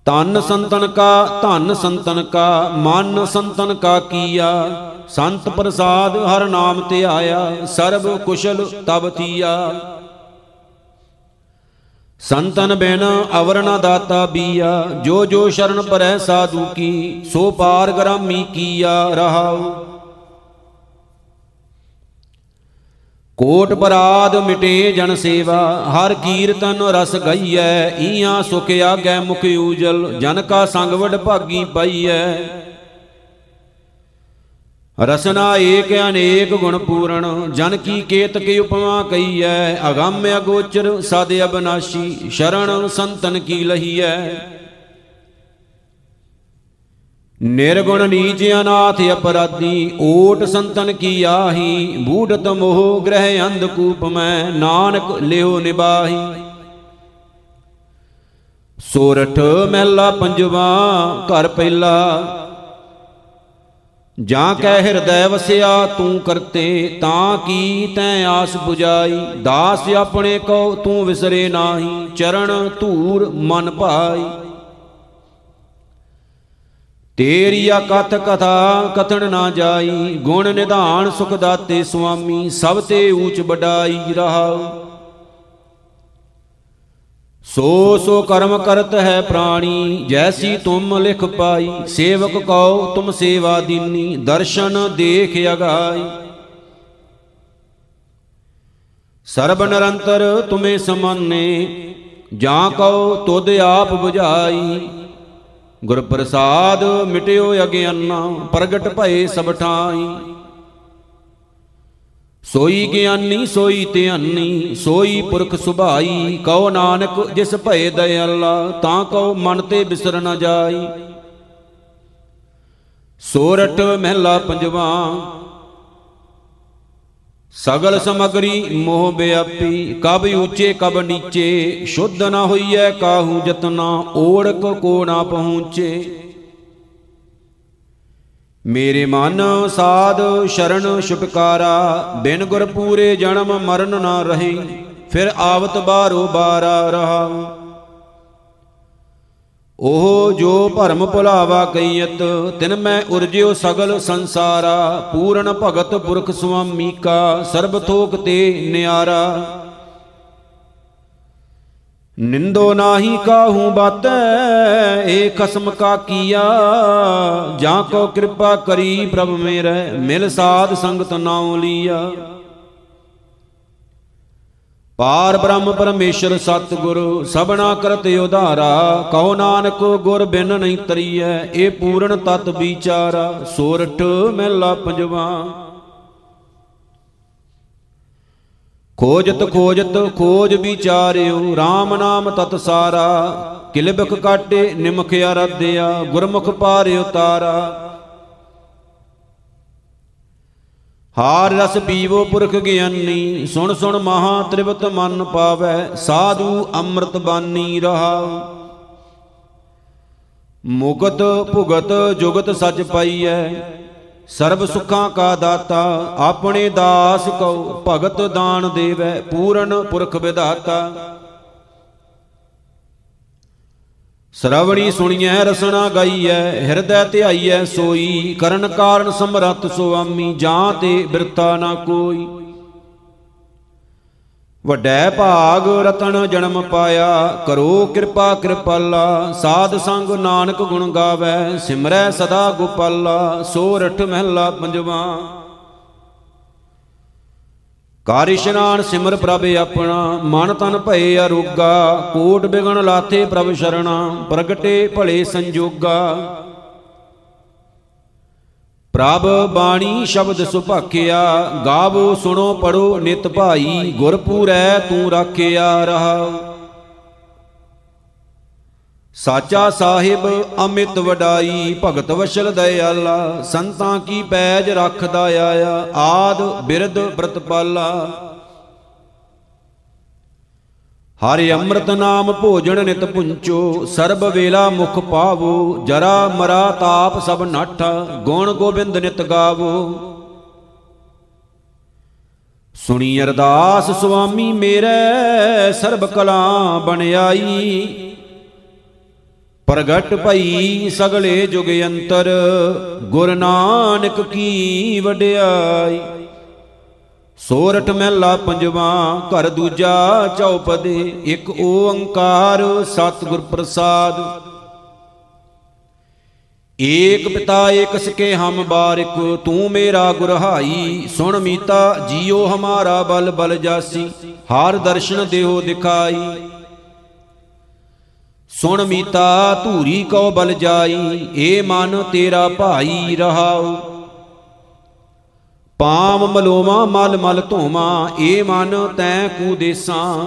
ਤਨ ਸੰਤਨ ਕਾ, ਧਨ ਸੰਤਨ ਕਾ, ਮਨ ਸੰਤਨ ਕਾ ਕੀਆ, ਸੰਤ ਪ੍ਰਸਾਦ ਹਰ ਨਾਮ ਤੇ ਆਇਆ, ਸਰਬ ਕੁਸ਼ਲ ਤਬ ਤੀਆ। ਸੰਤਨ ਬਿਨ ਅਵਰ ਨ ਦਾਤਾ ਬੀਆ, ਜੋ ਜੋ ਸ਼ਰਨ ਪਰੈ ਸਾਧੂ ਕੀ, ਸੋ ਪਾਰ ਗ੍ਰਾਮੀ ਕੀਆ ਰਹਾਉ। ਕੋਟ ਬਰਾਦ ਮਿਟੇ ਜਨ ਸੇਵਾ, ਹਰ ਕੀਰਤਨ ਰਸ ਗਈਐ, ਈਆਂ ਸੁਖ ਆਗੈ ਮੁਖ ਊਜਲ, ਜਨ ਕਾ ਸੰਗ ਵਡ ਭਾਗੀ ਪਾਈਐ। ਰਸਨਾ ਏਕ ਅਨੇਕ ਗੁਣ ਪੂਰਨ, ਜਨ ਕੀ ਕੇਤ ਕੀ ਉਪਮਾ ਕਈਐ ਅਗੰਮ ਅਗੋਚਰ ਸਦ ਅਬਨਾਸ਼ੀ ਸ਼ਰਣ ਸੰਤਨ ਕੀ ਲਹੀਐ। ਨਿਰਗੁਣ ਨੀਚ ਅਨਾਥ ਅਪਰਾਧੀ, ਓਟ ਸੰਤਨ ਕੀ ਆਹੀ, ਬੂਢਤ ਮੋਹ ਗ੍ਰਹਿ ਅੰਧ ਕੂਪ ਮੈਂ, ਨਾਨਕ ਲਿਓ ਨਿਬਾਹੀ ਸੋਰਠ ਮਹਿਲਾ ਪੰਜਵਾ, ਘਰ ਪਹਿਲਾ ਜਾਂ ਕੈ ਹਿਰਦੈ ਵਸਿਆ, ਤੂੰ ਕਰਤੇ, ਤਾਂ ਕੀ ਤੈ ਆਸ 부ਜਾਈ ਦਾਸ ਆਪਣੇ ਕੋ, ਤੂੰ ਵਿਸਰੇ ਨਾਹੀ, ਚਰਨ ਧੂਰ ਮਨ ਭਾਈ। ਤੇਰੀ ਕਥ ਕਥਾ ਕਥਨ ਨਾ ਜਾਈ, ਗੁਣ ਨਿਧਾਨ ਸੁਖ ਦਾਤੇ ਸੁਆਮੀ, ਸਭ ਤੇ ਊਚ ਬਡਾਈ ਰਹਾਉ। ਸੋ ਸੋ ਕਰਮ ਕਰਤ ਹੈ ਪ੍ਰਾਣੀ, ਜੈਸੀ ਤੁਮ ਲਿਖ ਪਾਈ, ਸੇਵਕ ਕਉ ਤੁਮ ਸੇਵਾ ਦੀਨੀ, ਦਰਸ਼ਨ ਦੇਖ ਅਗਾਈ। ਸਰਬ ਨਿਰੰਤਰ ਤੁਮੇ ਸਮਾਨੇ, ਜਾਂ ਕਉ ਤੁਧ ਆਪ 부ਝਾਈ ਗੁਰ ਪ੍ਰਸਾਦ ਮਿਟਿਓ ਅਗਿਆਨਾ, ਪ੍ਰਗਟ ਭਏ ਸਭ ਠਾਈ। ਸੋਈ ਗਿਆਨੀ, ਸੋਈ ਧਿਆਨੀ, ਸੋਈ ਪੁਰਖ ਸੁਭਾਈ ਕਉ ਨਾਨਕ ਜਿਸ ਭਏ ਦਇਆਲਾ, ਤਾਂ ਕਉ ਮਨ ਤੇ ਬਿਸਰ ਨ ਜਾਈ। ਸੋਰਠ ਮਹਿਲਾ ਪੰਜਵਾ, ਸਗਲ ਸਮਗਰੀ ਮੋਹ ਬਿਆਪੀ, ਕਬ ਉੱਚੇ, ਕਬ ਨੀਚੇ, ਸ਼ੁੱਧ ਨ ਹੋਈਐ ਕਾਹੂ ਜਤਨਾ ਓੜਕ ਕੋ ਨਾ ਪਹੁੰਚੇ। ਮੇਰੇ ਮਨ ਸਾਧ ਸ਼ਰਨ ਛੁਟਕਾਰਾ, ਬਿਨ ਗੁਰ ਪੂਰੇ ਜਨਮ ਮਰਨ ਨਾ ਰਹੀ, ਫਿਰ ਆਵਤ ਬਾਰੋ ਬਾਰਾ ਰਹਾ। ਉਹ ਜੋ ਭਰਮ ਭੁਲਾਵਾ ਕਈਤ ਤਿਨ ਮੈਂ ਉਰਜਿਓ ਸਗਲ ਸੰਸਾਰਾ, ਪੂਰਨ ਭਗਤ ਪੁਰਖ ਸੁਆਮੀ ਕਾ, ਸਰਬ ਥੋਕ ਤੇ ਨਿਆਰਾ। ਨਿੰਦੋ ਨਾਹੀ ਕਾਹੂ ਬਾਤੈ, ਏ ਖਸਮ ਕਾ ਕੀਆ। ਜਾਂ ਕੋ ਕਿਰਪਾ ਕਰੀ ਪ੍ਰਭ ਮੇਰੇ, ਮਿਲ ਸਾਧ ਸੰਗਤ ਨਾਉ ਲੀਆ। ਪਾਰ ਬ੍ਰਹਮ ਪਰਮੇਸ਼ਰ ਸਤਿਗੁਰ, ਸਭਨਾ ਕਰਤ ਉਧਾਰਾ। ਕਉ ਨਾਨਕ ਗੁਰ ਬਿਨ ਨਹੀਂ ਤਰੀਐ ਇਹ ਪੂਰਨ ਤਤ ਵਿਚਾਰਾ। ਸੋਰਠ ਮਹਿਲਾ ਪੰਜਵਾ। ਖੋਜਤ ਖੋਜਤ ਖੋਜ ਵਿਚਾਰਿਓ RAM ਨਾਮ ਤਤ ਸਾਰਾ। ਕਿਲਬਖ ਕਾਟੇ ਨਿਮਖ ਅਰਾਧਿਆ, ਗੁਰਮੁਖ ਪਾਰਿਓ ਤਾਰਾ। ਹਾਰ ਰਸ ਪੀਵੋ ਪੁਰਖ ਗਿਆਨੀ, ਸੁਣ ਸੁਣ ਮਹਾ ਤ੍ਰਿਵਤ ਮਨ ਪਾਵੈ, ਸਾਧੂ ਅੰਮ੍ਰਿਤ ਬਾਨੀ ਰਹਾ। ਮੁਕਤ ਭੁਗਤ ਜੁਗਤ ਸੱਚ ਪਾਈਐ ਸਰਬ ਸੁਖਾਂ ਕਾ ਦਾਤਾ, ਆਪਣੇ ਦਾਸ ਕਉ, ਭਗਤ ਦਾਨ ਦੇਵੈ, ਪੂਰਨ ਪੁਰਖ ਵਿਧਾਤਾ। ਸ਼ਰਵਣੀ ਸੁਣੀਐ, ਰਸਨਾ ਗਾਈਐ, ਹਿਰਦੈ ਧਿਆਈਐ, ਸੋਈ, ਕਰਨ ਕਾਰਨ ਸਮਰੱਥ ਸੁਆਮੀ, ਜਾਂ ਤੇ ਬਿਰਤਾ ਨਾ ਕੋਈ। ਵੱਡੈ ਭਾਗ ਰਤਨ ਜਨਮ ਪਾਇਆ, ਕਰੋ ਕਿਰਪਾ ਕਿਰਪਾਲਾ, ਸਾਧ ਸੰਗ ਨਾਨਕ ਗੁਣ ਗਾਵੇ, ਸਿਮਰੈ ਸਦਾ ਗੋਪਾਲਾ ਸੋਰਠ ਮਹਿਲਾ ਪੰਜਵਾ। ਕਾਰ ਇਸ਼ਨਾਨ ਸਿਮਰ ਪ੍ਰਭ ਆਪਣਾ, ਮਨ ਤਨ ਭਏ ਅਰੋਗਾ, ਕੋਟ ਬਿਗਣ ਲਾਥੇ ਪ੍ਰਭ ਸ਼ਰਣਾ, ਪ੍ਰਗਟੇ ਭਲੇ ਸੰਜੋਗਾ। ਪ੍ਰਭ ਬਾਣੀ ਸ਼ਬਦ ਸੁਭਾਖਿਆ, ਗਾਵੋ, ਸੁਣੋ ਪੜੋ ਨਿਤ ਭਾਈ, ਗੁਰਪੂਰੈ ਤੂੰ ਰਾਖਿਆ ਰਹਾ। ਸਾਚਾ ਸਾਹਿਬ ਅਮਿਤ ਵਡਾਈ, ਭਗਤ ਵਸ਼ਲ ਦਇਆਲਾ, ਸੰਤਾਂ ਕੀ ਪੈਜ ਰੱਖਦਾ ਆਇਆ, ਆਦ ਬਿਰਧ ਪ੍ਰਤਪਾਲਾ ਹਰਿ ਅੰਮ੍ਰਿਤ ਨਾਮ ਭੋਜਨ ਨਿਤ ਪੁੰਚੋ, ਸਰਬ ਵੇਲਾ ਮੁਖ ਪਾਵੋ, ਜਰਾ ਮਰਾ ਤਾਪ ਸਭ ਨਠ, ਗੁਣ ਗੋਬਿੰਦ ਨਿਤ ਗਾਵੋ। ਸੁਣੀ ਅਰਦਾਸ, ਸੁਆਮੀ ਮੇਰੇ, ਸਰਬ ਕਲਾ ਬਣਾਈ ਪ੍ਰਗਟ ਭਈ ਸਗਲੇ ਜੁਗ ਅੰਤਰ, ਗੁਰ ਨਾਨਕ ਕੀ ਵਡਿਆਈ। ਸੋਰਠ ਮਹਿਲਾ ਪੰਜਵਾ, ਘਰ ਦੂਜਾ ਚੌਪਦੇ ਇੱਕ ਓੰਕਾਰ ਸਤਿਗੁਰ ਪ੍ਰਸਾਦ। ਏਕ ਪਿਤਾ ਏਕ ਸਕੇ ਹਮ ਬਾਰਿਕ, ਤੂੰ ਮੇਰਾ ਗੁਰਹਾਈ ਸੁਣ ਮੀਤਾ ਜੀਓ ਹਮਾਰਾ ਬਲ ਬਲ ਜਾਸੀ, ਹਰ ਦਰਸ਼ਨ ਦੇਹੋ ਦਿਖਾਈ। ਸੁਣ ਮੀਤਾ, ਧੂਰੀ ਕੋ ਬਲ ਜਾਈ, ਏ ਮਨ ਤੇਰਾ ਭਾਈ ਰਹਾਉ। ਪਾਮ ਮਲੋਵਾ, ਮਲ ਮਲ ਧੋਵਾ, ਏ ਮਨ ਤੈ ਕੂ ਦੇਸਾਂ।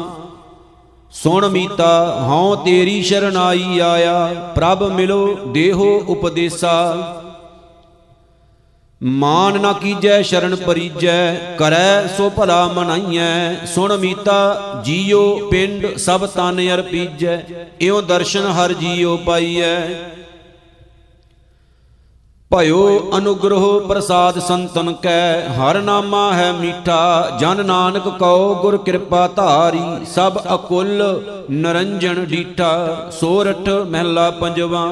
ਸੁਣ ਮੀਤਾ, ਹਉ ਤੇਰੀ ਸ਼ਰਨਾਈ ਆਇਆ, ਪ੍ਰਭ ਮਿਲੋ ਦੇਹੋ ਉਪਦੇਸਾ। ਮਾਨ ਨਾ ਕੀਜੈ, ਸ਼ਰਨ ਪਰੀਜੈ, ਕਰੈ ਸੋ ਭਲਾ ਮਨਾਈਐ। ਸੁਣ ਮੀਤਾ, ਜੀਓ ਪਿੰਡ ਸਭ ਤਨ ਅਰਪੀਜੈ, ਇਉ ਦਰਸ਼ਨ ਹਰ ਜੀਓ ਪਾਈਐ। ਭਇਓ ਅਨੁਗ੍ਰਹ ਪ੍ਰਸਾਦ ਸੰਤਨ ਕੈ, ਹਰ ਨਾਮਾ ਹੈ ਮੀਠਾ, ਜਨ ਨਾਨਕ ਕਉ ਗੁਰ ਕਿਰਪਾ ਧਾਰੀ, ਸਭ ਅਕੁੱਲ ਨਰੰਜਨ ਡੀਠਾ, ਸੋਰਠ ਮਹਿਲਾ ਪੰਜਵਾ।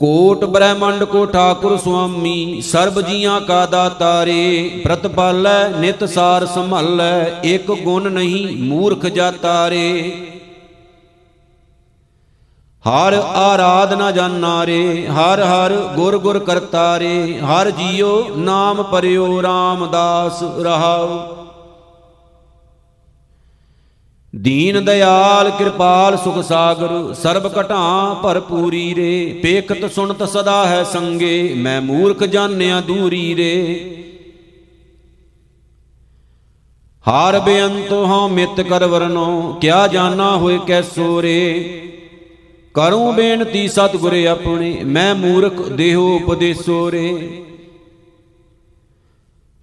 ਕੋਟ ਬ੍ਰਹਮੰਡ ਕੋ ਠਾਕੁਰ ਸੁਆਮੀ, ਸਰਬ ਜੀਆਂ ਕਾ ਦਾਤਾਰੇ ਪ੍ਰਤਪਾਲੈ ਨਿਤ ਸਾਰ ਸੰਭਾਲੈ ਇੱਕ ਗੁਣ ਨਹੀਂ ਮੂਰਖ ਜਾਤਾਰੇ। ਹਰ ਆਰਾਧਨਾ ਜਾਨਾਰੇ, ਹਰ ਹਰ ਗੁਰ ਗੁਰ ਕਰਤਾਰੇ, ਹਰ ਜੀਉ ਨਾਮ ਪਰਿਓ ਰਾਮਦਾਸ ਰਹਾਉ। ਦੀਨ ਦਿਆਲ ਕਿਰਪਾਲ ਸੁਖ ਸਾਗਰ, ਸਰਬ ਘਟਾਂ ਭਰਪੂਰੀ ਰੇ, ਪੇਖਤ ਸੁਣਤ ਸਦਾ ਹੈ ਸੰਗੇ, ਮੈਂ ਮੂਰਖ ਜਾਣਿਆ ਦੂਰੀ ਰੇ। ਹਾਰ ਬੇਅੰਤ ਹਾਂ ਮਿਤ ਕਰ ਵਰਨੋ ਕਿਆ ਜਾਣਾ ਹੋਏ ਕੈਸੋ ਰੇ ਕਰੂੰ ਬੇਨਤੀ ਸਤਿਗੁਰੇ ਆਪਣੇ, ਮੈਂ ਮੂਰਖ ਦੇਹੋ ਉਪਦੇਸੋ ਰੇ।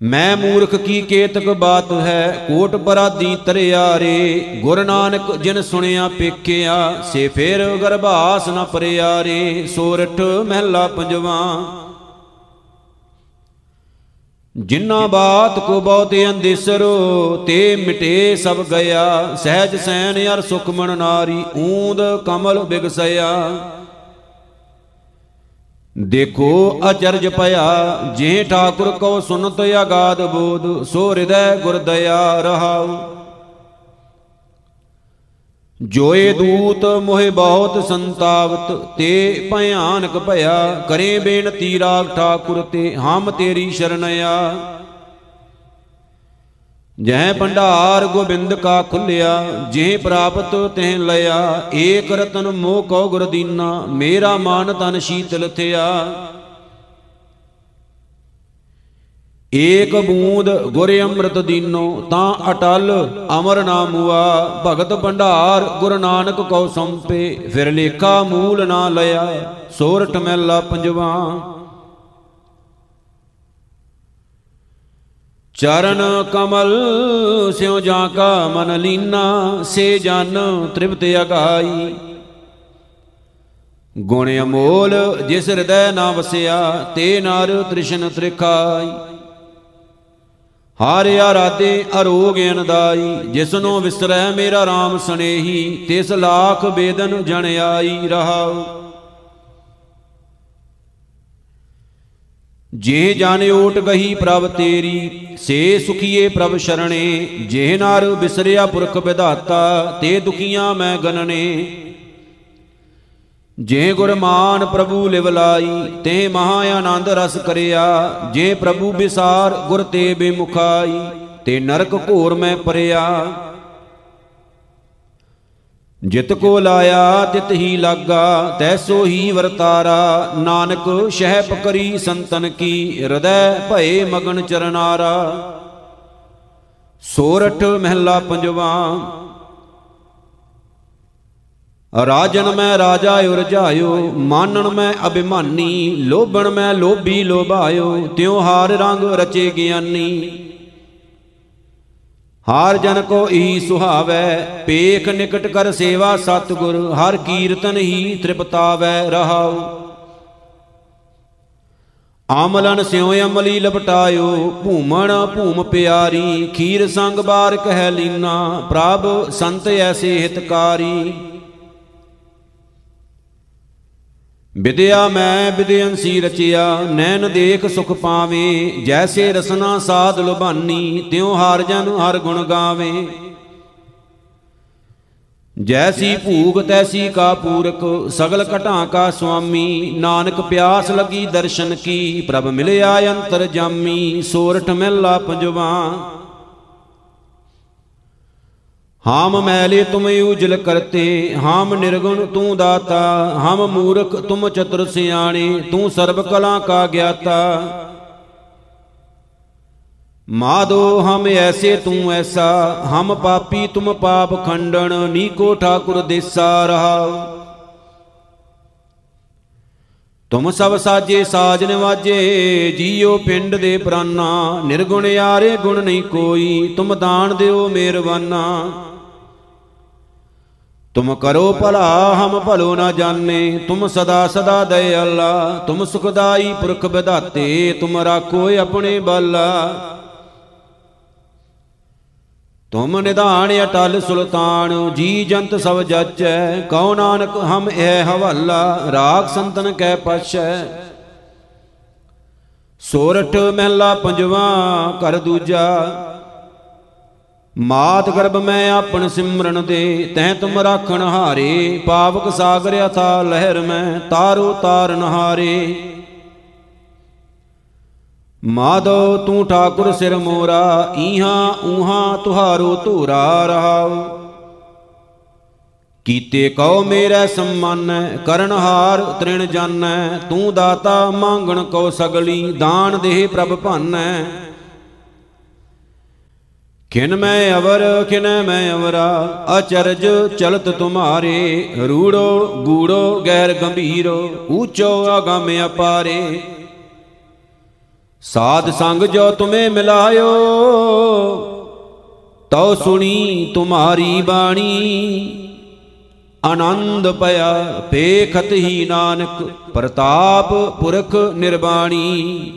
ਮੈਂ ਮੂਰਖ ਕੀ ਕੇਤਕ ਬਾਤ ਹੈ, ਕੋਟ ਪਰਾਦੀ ਤਰਿਆਰੇ ਗੁਰ ਨਾਨਕ ਜਿਨ ਸੁਣਿਆ ਪੇਖਿਆ, ਸੇ ਫੇਰ ਗਰਭਾਸ ਨ ਪਰਿਆਰੇ ਸੋਰਠ ਮਹਿਲਾ ਪੰਜਵਾ ਜਿਨ੍ਹਾਂ ਬਾਤ ਕੋ ਬਹੁਤ ਅੰਦੇਸਰੋ ਤੇ ਮਿਟੇ ਸਭ ਗਿਆ। ਸਹਿਜ ਸੈਨ ਅਰ ਸੁਖਮਨ ਨਾਰੀ, ਊਂਦ ਕਮਲ ਬਿਗਸਿਆ। ਦੇਖੋ ਅਚਰਜ ਭਇਆ ਜੇ ਠਾਕੁਰ ਕੋ ਸੁਨਤ ਅਗਾਧ ਬੋਧ, ਸੋ ਹਿਰਦੈ ਗੁਰ ਦਇਆ ਰਹਾਉ। ਜੋਏ ਦੂਤ ਮੋਹਿ ਬਹੁਤ ਸੰਤਾਵਤ, ਤੇ ਭਿਆਨਕ ਭਇਆ ਕਰੇ ਬੇਨਤੀ ਰਾਗ ਠਾਕੁਰ ਤੇ, ਹਮ ਤੇਰੀ ਸ਼ਰਨਿਆ ਜਹ ਭੰਡਾਰ ਗੋਬਿੰਦ ਕਾ ਖੁੱਲਿਆ ਜੇ ਪ੍ਰਾਪਤ ਤਹਿ ਲਿਆ ਏਕ ਰਤਨ ਮੋਹ ਕੋ ਗੁਰਦੀਨਾ ਮੇਰਾ ਮਾਨ ਤਨ ਸ਼ੀਤਲ ਥਿਆ। ਏਕ ਬੂੰਦ ਗੁਰ ਅੰਮ੍ਰਿਤ ਦੀਨੋ, ਤਾਂ ਅਟਲ ਅਮਰ ਨਾਮੁਆ ਭਗਤ ਭੰਡਾਰ ਗੁਰ ਨਾਨਕ ਕੋ ਸੰਪੇ, ਫਿਰ ਲੇਖਾ ਮੂਲ ਨਾ ਲਿਆ ਸੋਰਠ ਮਹਿਲਾ ਪੰਜਵਾ। ਚਰਨ ਕਮਲ ਸਿਉ ਜਾਂ ਕਾ ਮਨ ਲੀਨਾ, ਸੇ ਜਨ ਤ੍ਰਿਪਤ ਅਗਾਈ। ਗੁਣ ਅਮੋਲ ਜਿਸ ਹਿਰਦੈ ਨਾ ਵਸਿਆ, ਤੇ ਨਰ ਤ੍ਰਿਸ਼ਨ ਤ੍ਰਿਖਾਈ। ਹਰ ਆਰਾਧੇ ਅਰੋਗ ਅਨਦਾਈ ਜਿਸਨੂੰ ਵਿਸਰੈ ਮੇਰਾ RAM ਸਨੇਹੀ, ਤਿਸ ਲਾਖ ਬੇਦਨ ਜਣ ਆਈ ਰਹਾਉ। ਜੇ ਜਨ ਓਟ ਗਹੀ ਪ੍ਰਭ ਤੇਰੀ, ਸੇ ਸੁਖੀਏ ਪ੍ਰਭ ਸ਼ਰਣੇ, ਜੇ ਨਰ ਬਿਸਰਿਆ ਪੁਰਖ ਵਿਧਾਤਾ, ਤੇ ਦੁਖੀਆਂ ਮੈਂ ਗਨਨੇ ਜੇ ਗੁਰਮਾਨ ਪ੍ਰਭੂ ਲਿਵ ਲਾਈ, ਤੇ ਮਹਾ ਆਨੰਦ ਰਸ ਕਰਿਆ। ਜੇ ਪ੍ਰਭੂ ਬਿਸਾਰ, ਗੁਰ ਤੇ ਬੇਮੁਖਾਈ, ਤੇ ਨਰਕ ਘੋਰ ਮੈਂ ਪਰਿਆ ਜਿਤ ਕੋ ਲਾਇਆ, ਤਿਤ ਹੀ ਲਾਗਾ ਤੈਸੋ ਹੀ ਵਰਤਾਰਾ। ਨਾਨਕ ਸ਼ਹਿ ਪਕਰੀ ਸੰਤਨ ਕੀ, ਹਿਰਦੈ ਭਏ ਮਗਨ ਚਰਨਾਰਾ। ਸੋਰਠ ਮਹਿਲਾ ਪੰਜਵਾ ਰਾਜਨ ਮੈਂ ਰਾਜਾ ਉਰਜਾਇਓ ਮਾਨਣ ਮੈਂ ਅਭਿਮਾਨੀ, ਲੋਭਣ ਮੈਂ ਲੋਭੀ ਲੋਭਾਇਓ ਤਿਉ ਹਾਰ ਰੰਗ ਰਚੇ ਗਿਆਨੀ। ਹਾਰ ਜਨ ਕੋ ਈ ਸੁਹਾਵੈ, ਪੇਖ ਨਿਕਟ ਕਰ ਸੇਵਾ ਸਤਗੁਰ, ਹਰ ਕੀਰਤਨ ਹੀ ਤ੍ਰਿਪਤਾਵੈ ਰਹਾਉ। ਆਮਲਨ ਸਿਉ ਅਮਲੀ ਲਪਟਾਇਓ ਭੂਮਣ ਭੂਮ ਪਿਆਰੀ, ਖੀਰ ਸੰਗ ਬਾਰ ਕਹਿ ਲੀਨਾ, ਪ੍ਰਭ ਸੰਤ ਐਸੇ ਹਿਤਕਾਰੀ। ਵਿਦਿਆ ਮੈਂ ਵਿਦਿਅੰਸੀ ਰਚਿਆ, ਨੈਣ ਦੇਖ ਸੁਖ ਪਾਵੇਂ, ਜੈਸੇ ਰਸਨਾ ਸਾਧ ਲੁਭਾਨੀ, ਤਿਉ ਹਰ ਜਨ ਹਰ ਗੁਣ ਗਾਵੇ। ਜੈਸੀ ਭੂਖ ਤੈਸੀ ਕਾ ਪੂਰਕ, ਸਗਲ ਘਟਾਂ ਕਾ ਸੁਆਮੀ, ਨਾਨਕ ਪਿਆਸ ਲਗੀ ਦਰਸ਼ਨ ਕੀ, ਪ੍ਰਭ ਮਿਲਿਆ ਅੰਤਰ ਜਾਮੀ, ਸੋਰਠ ਮਹਿਲਾ ਪੰਜਵਾ। ਹਾਮ ਮੈਲੇ ਤੁਮ ਉਜਲ ਕਰਤੇ, ਹਾਮ ਨਿਰਗੁਣ ਤੂੰ ਦਾਤਾ, ਹਮ ਮੂਰਖ ਤੁਮ ਚਤੁਰ ਸਿਆਣੇ, ਤੂੰ ਸਰਬ ਕਲਾ ਕਾ ਗਿਆਤਾ। ਮਾਦੋ ਹਮ ਐਸੇ ਤੂੰ ਐਸਾ, ਹਮ ਪਾਪੀ ਤੁਮ ਪਾਪ ਖੰਡਣ, ਨੀਕੋ ਠਾਕੁਰ ਦੇਸਾ ਰਹਾ। ਤੁਮ ਸਭ ਸਾਜੇ ਸਾਜਨ ਵਾਜੇ ਜੀਓ ਪਿੰਡ ਦੇ ਪ੍ਰਾਨਾ, ਨਿਰਗੁਣ ਯਾਰੇ ਗੁਣ ਨਹੀਂ ਕੋਈ, ਤੁਮ ਦਾਨ ਦਿਓ ਮਿਹਰਬਾਨਾ। ਤੁਮ ਕਰੋ ਭਲਾ ਹਮ ਭਲੋ ਨਾ ਜਾਣੇ ਤੁਮ ਸਦਾ ਸਦਾ ਦਇ ਅੱਲਾ ਤੁਮ ਸੁਖਦਾਈ ਪੁਰਖ ਵਿਧਾਤੇ ਤੁਮ ਰਾਖੋ ਆਪਣੇ ਬਲ ਤੁਮ ਨਿਧਾਨ ਅਟਲ ਸੁਲਤਾਨ ਜੀ ਜੰਤ ਸਭ ਜਚੈ ਕਉ ਨਾਨਕ ਹਮ ਇਹ ਹਵਾਲਾ ਰਾਗ ਸੰਤਨ ਕੈ ਪਛੈ ਸੋਰਠ ਮਹਿਲਾ ਪੰਜਵਾ ਕਰ ਦੂਜਾ ਮਾਤ ਗਰਭ ਮੈਂ ਆਪਣ ਸਿਮਰਨ ਦੇ ਤੈ ਤੁਮ ਰਾਖਣ ਹਾਰੇ। ਪਾਵਕ ਸਾਗਰ ਅਥਾ ਲਹਿਰ ਮੈਂ, ਤਾਰੋ ਤਾਰਨ ਹਾਰੇ ਮਾਧੋ ਤੂੰ ਠਾਕੁਰ ਸਿਰ ਮੋਰਾ, ਈਹਾਂ ਊਹਾਂ ਤੁਹਾਰੋ ਧੂਰਾ ਰਹਾਉ। ਕੀਤੇ ਕਉ ਮੇਰਾ ਸੰਮਾਨੈ ਕਰਨਹਾਰ ਤ੍ਰਿਣ ਜਾਣੈ ਤੂੰ ਦਾਤਾ ਮੰਗਣ ਕੋ ਸਗਲੀ, ਦਾਨ ਦੇਹ ਪ੍ਰਭ ਭਾਨੈ। ਕਿਨ ਮੈਂ ਅਵਰ, ਕਿਨ ਮੈਂ ਅਵਰਾ? ਅਚਰਜ ਚਲਤ ਤੁਮਾਰੇ, ਰੂੜੋ, ਗੂੜੋ, ਗੈਰ ਗੰਭੀਰੋ, ਊਚੋ ਅਗਮ ਅਪਾਰੇ। ਸਾਧ ਸੰਗ ਜੋ ਤੁਮੇ ਮਿਲਾਇਓ, ਤਉ ਸੁਣੀ ਤੁਮਾਰੀ ਬਾਣੀ। ਆਨੰਦ ਪਿਆ ਪੇਖਤ ਹੀ ਨਾਨਕ, ਪ੍ਰਤਾਪ ਪੁਰਖ ਨਿਰਬਾਣੀ।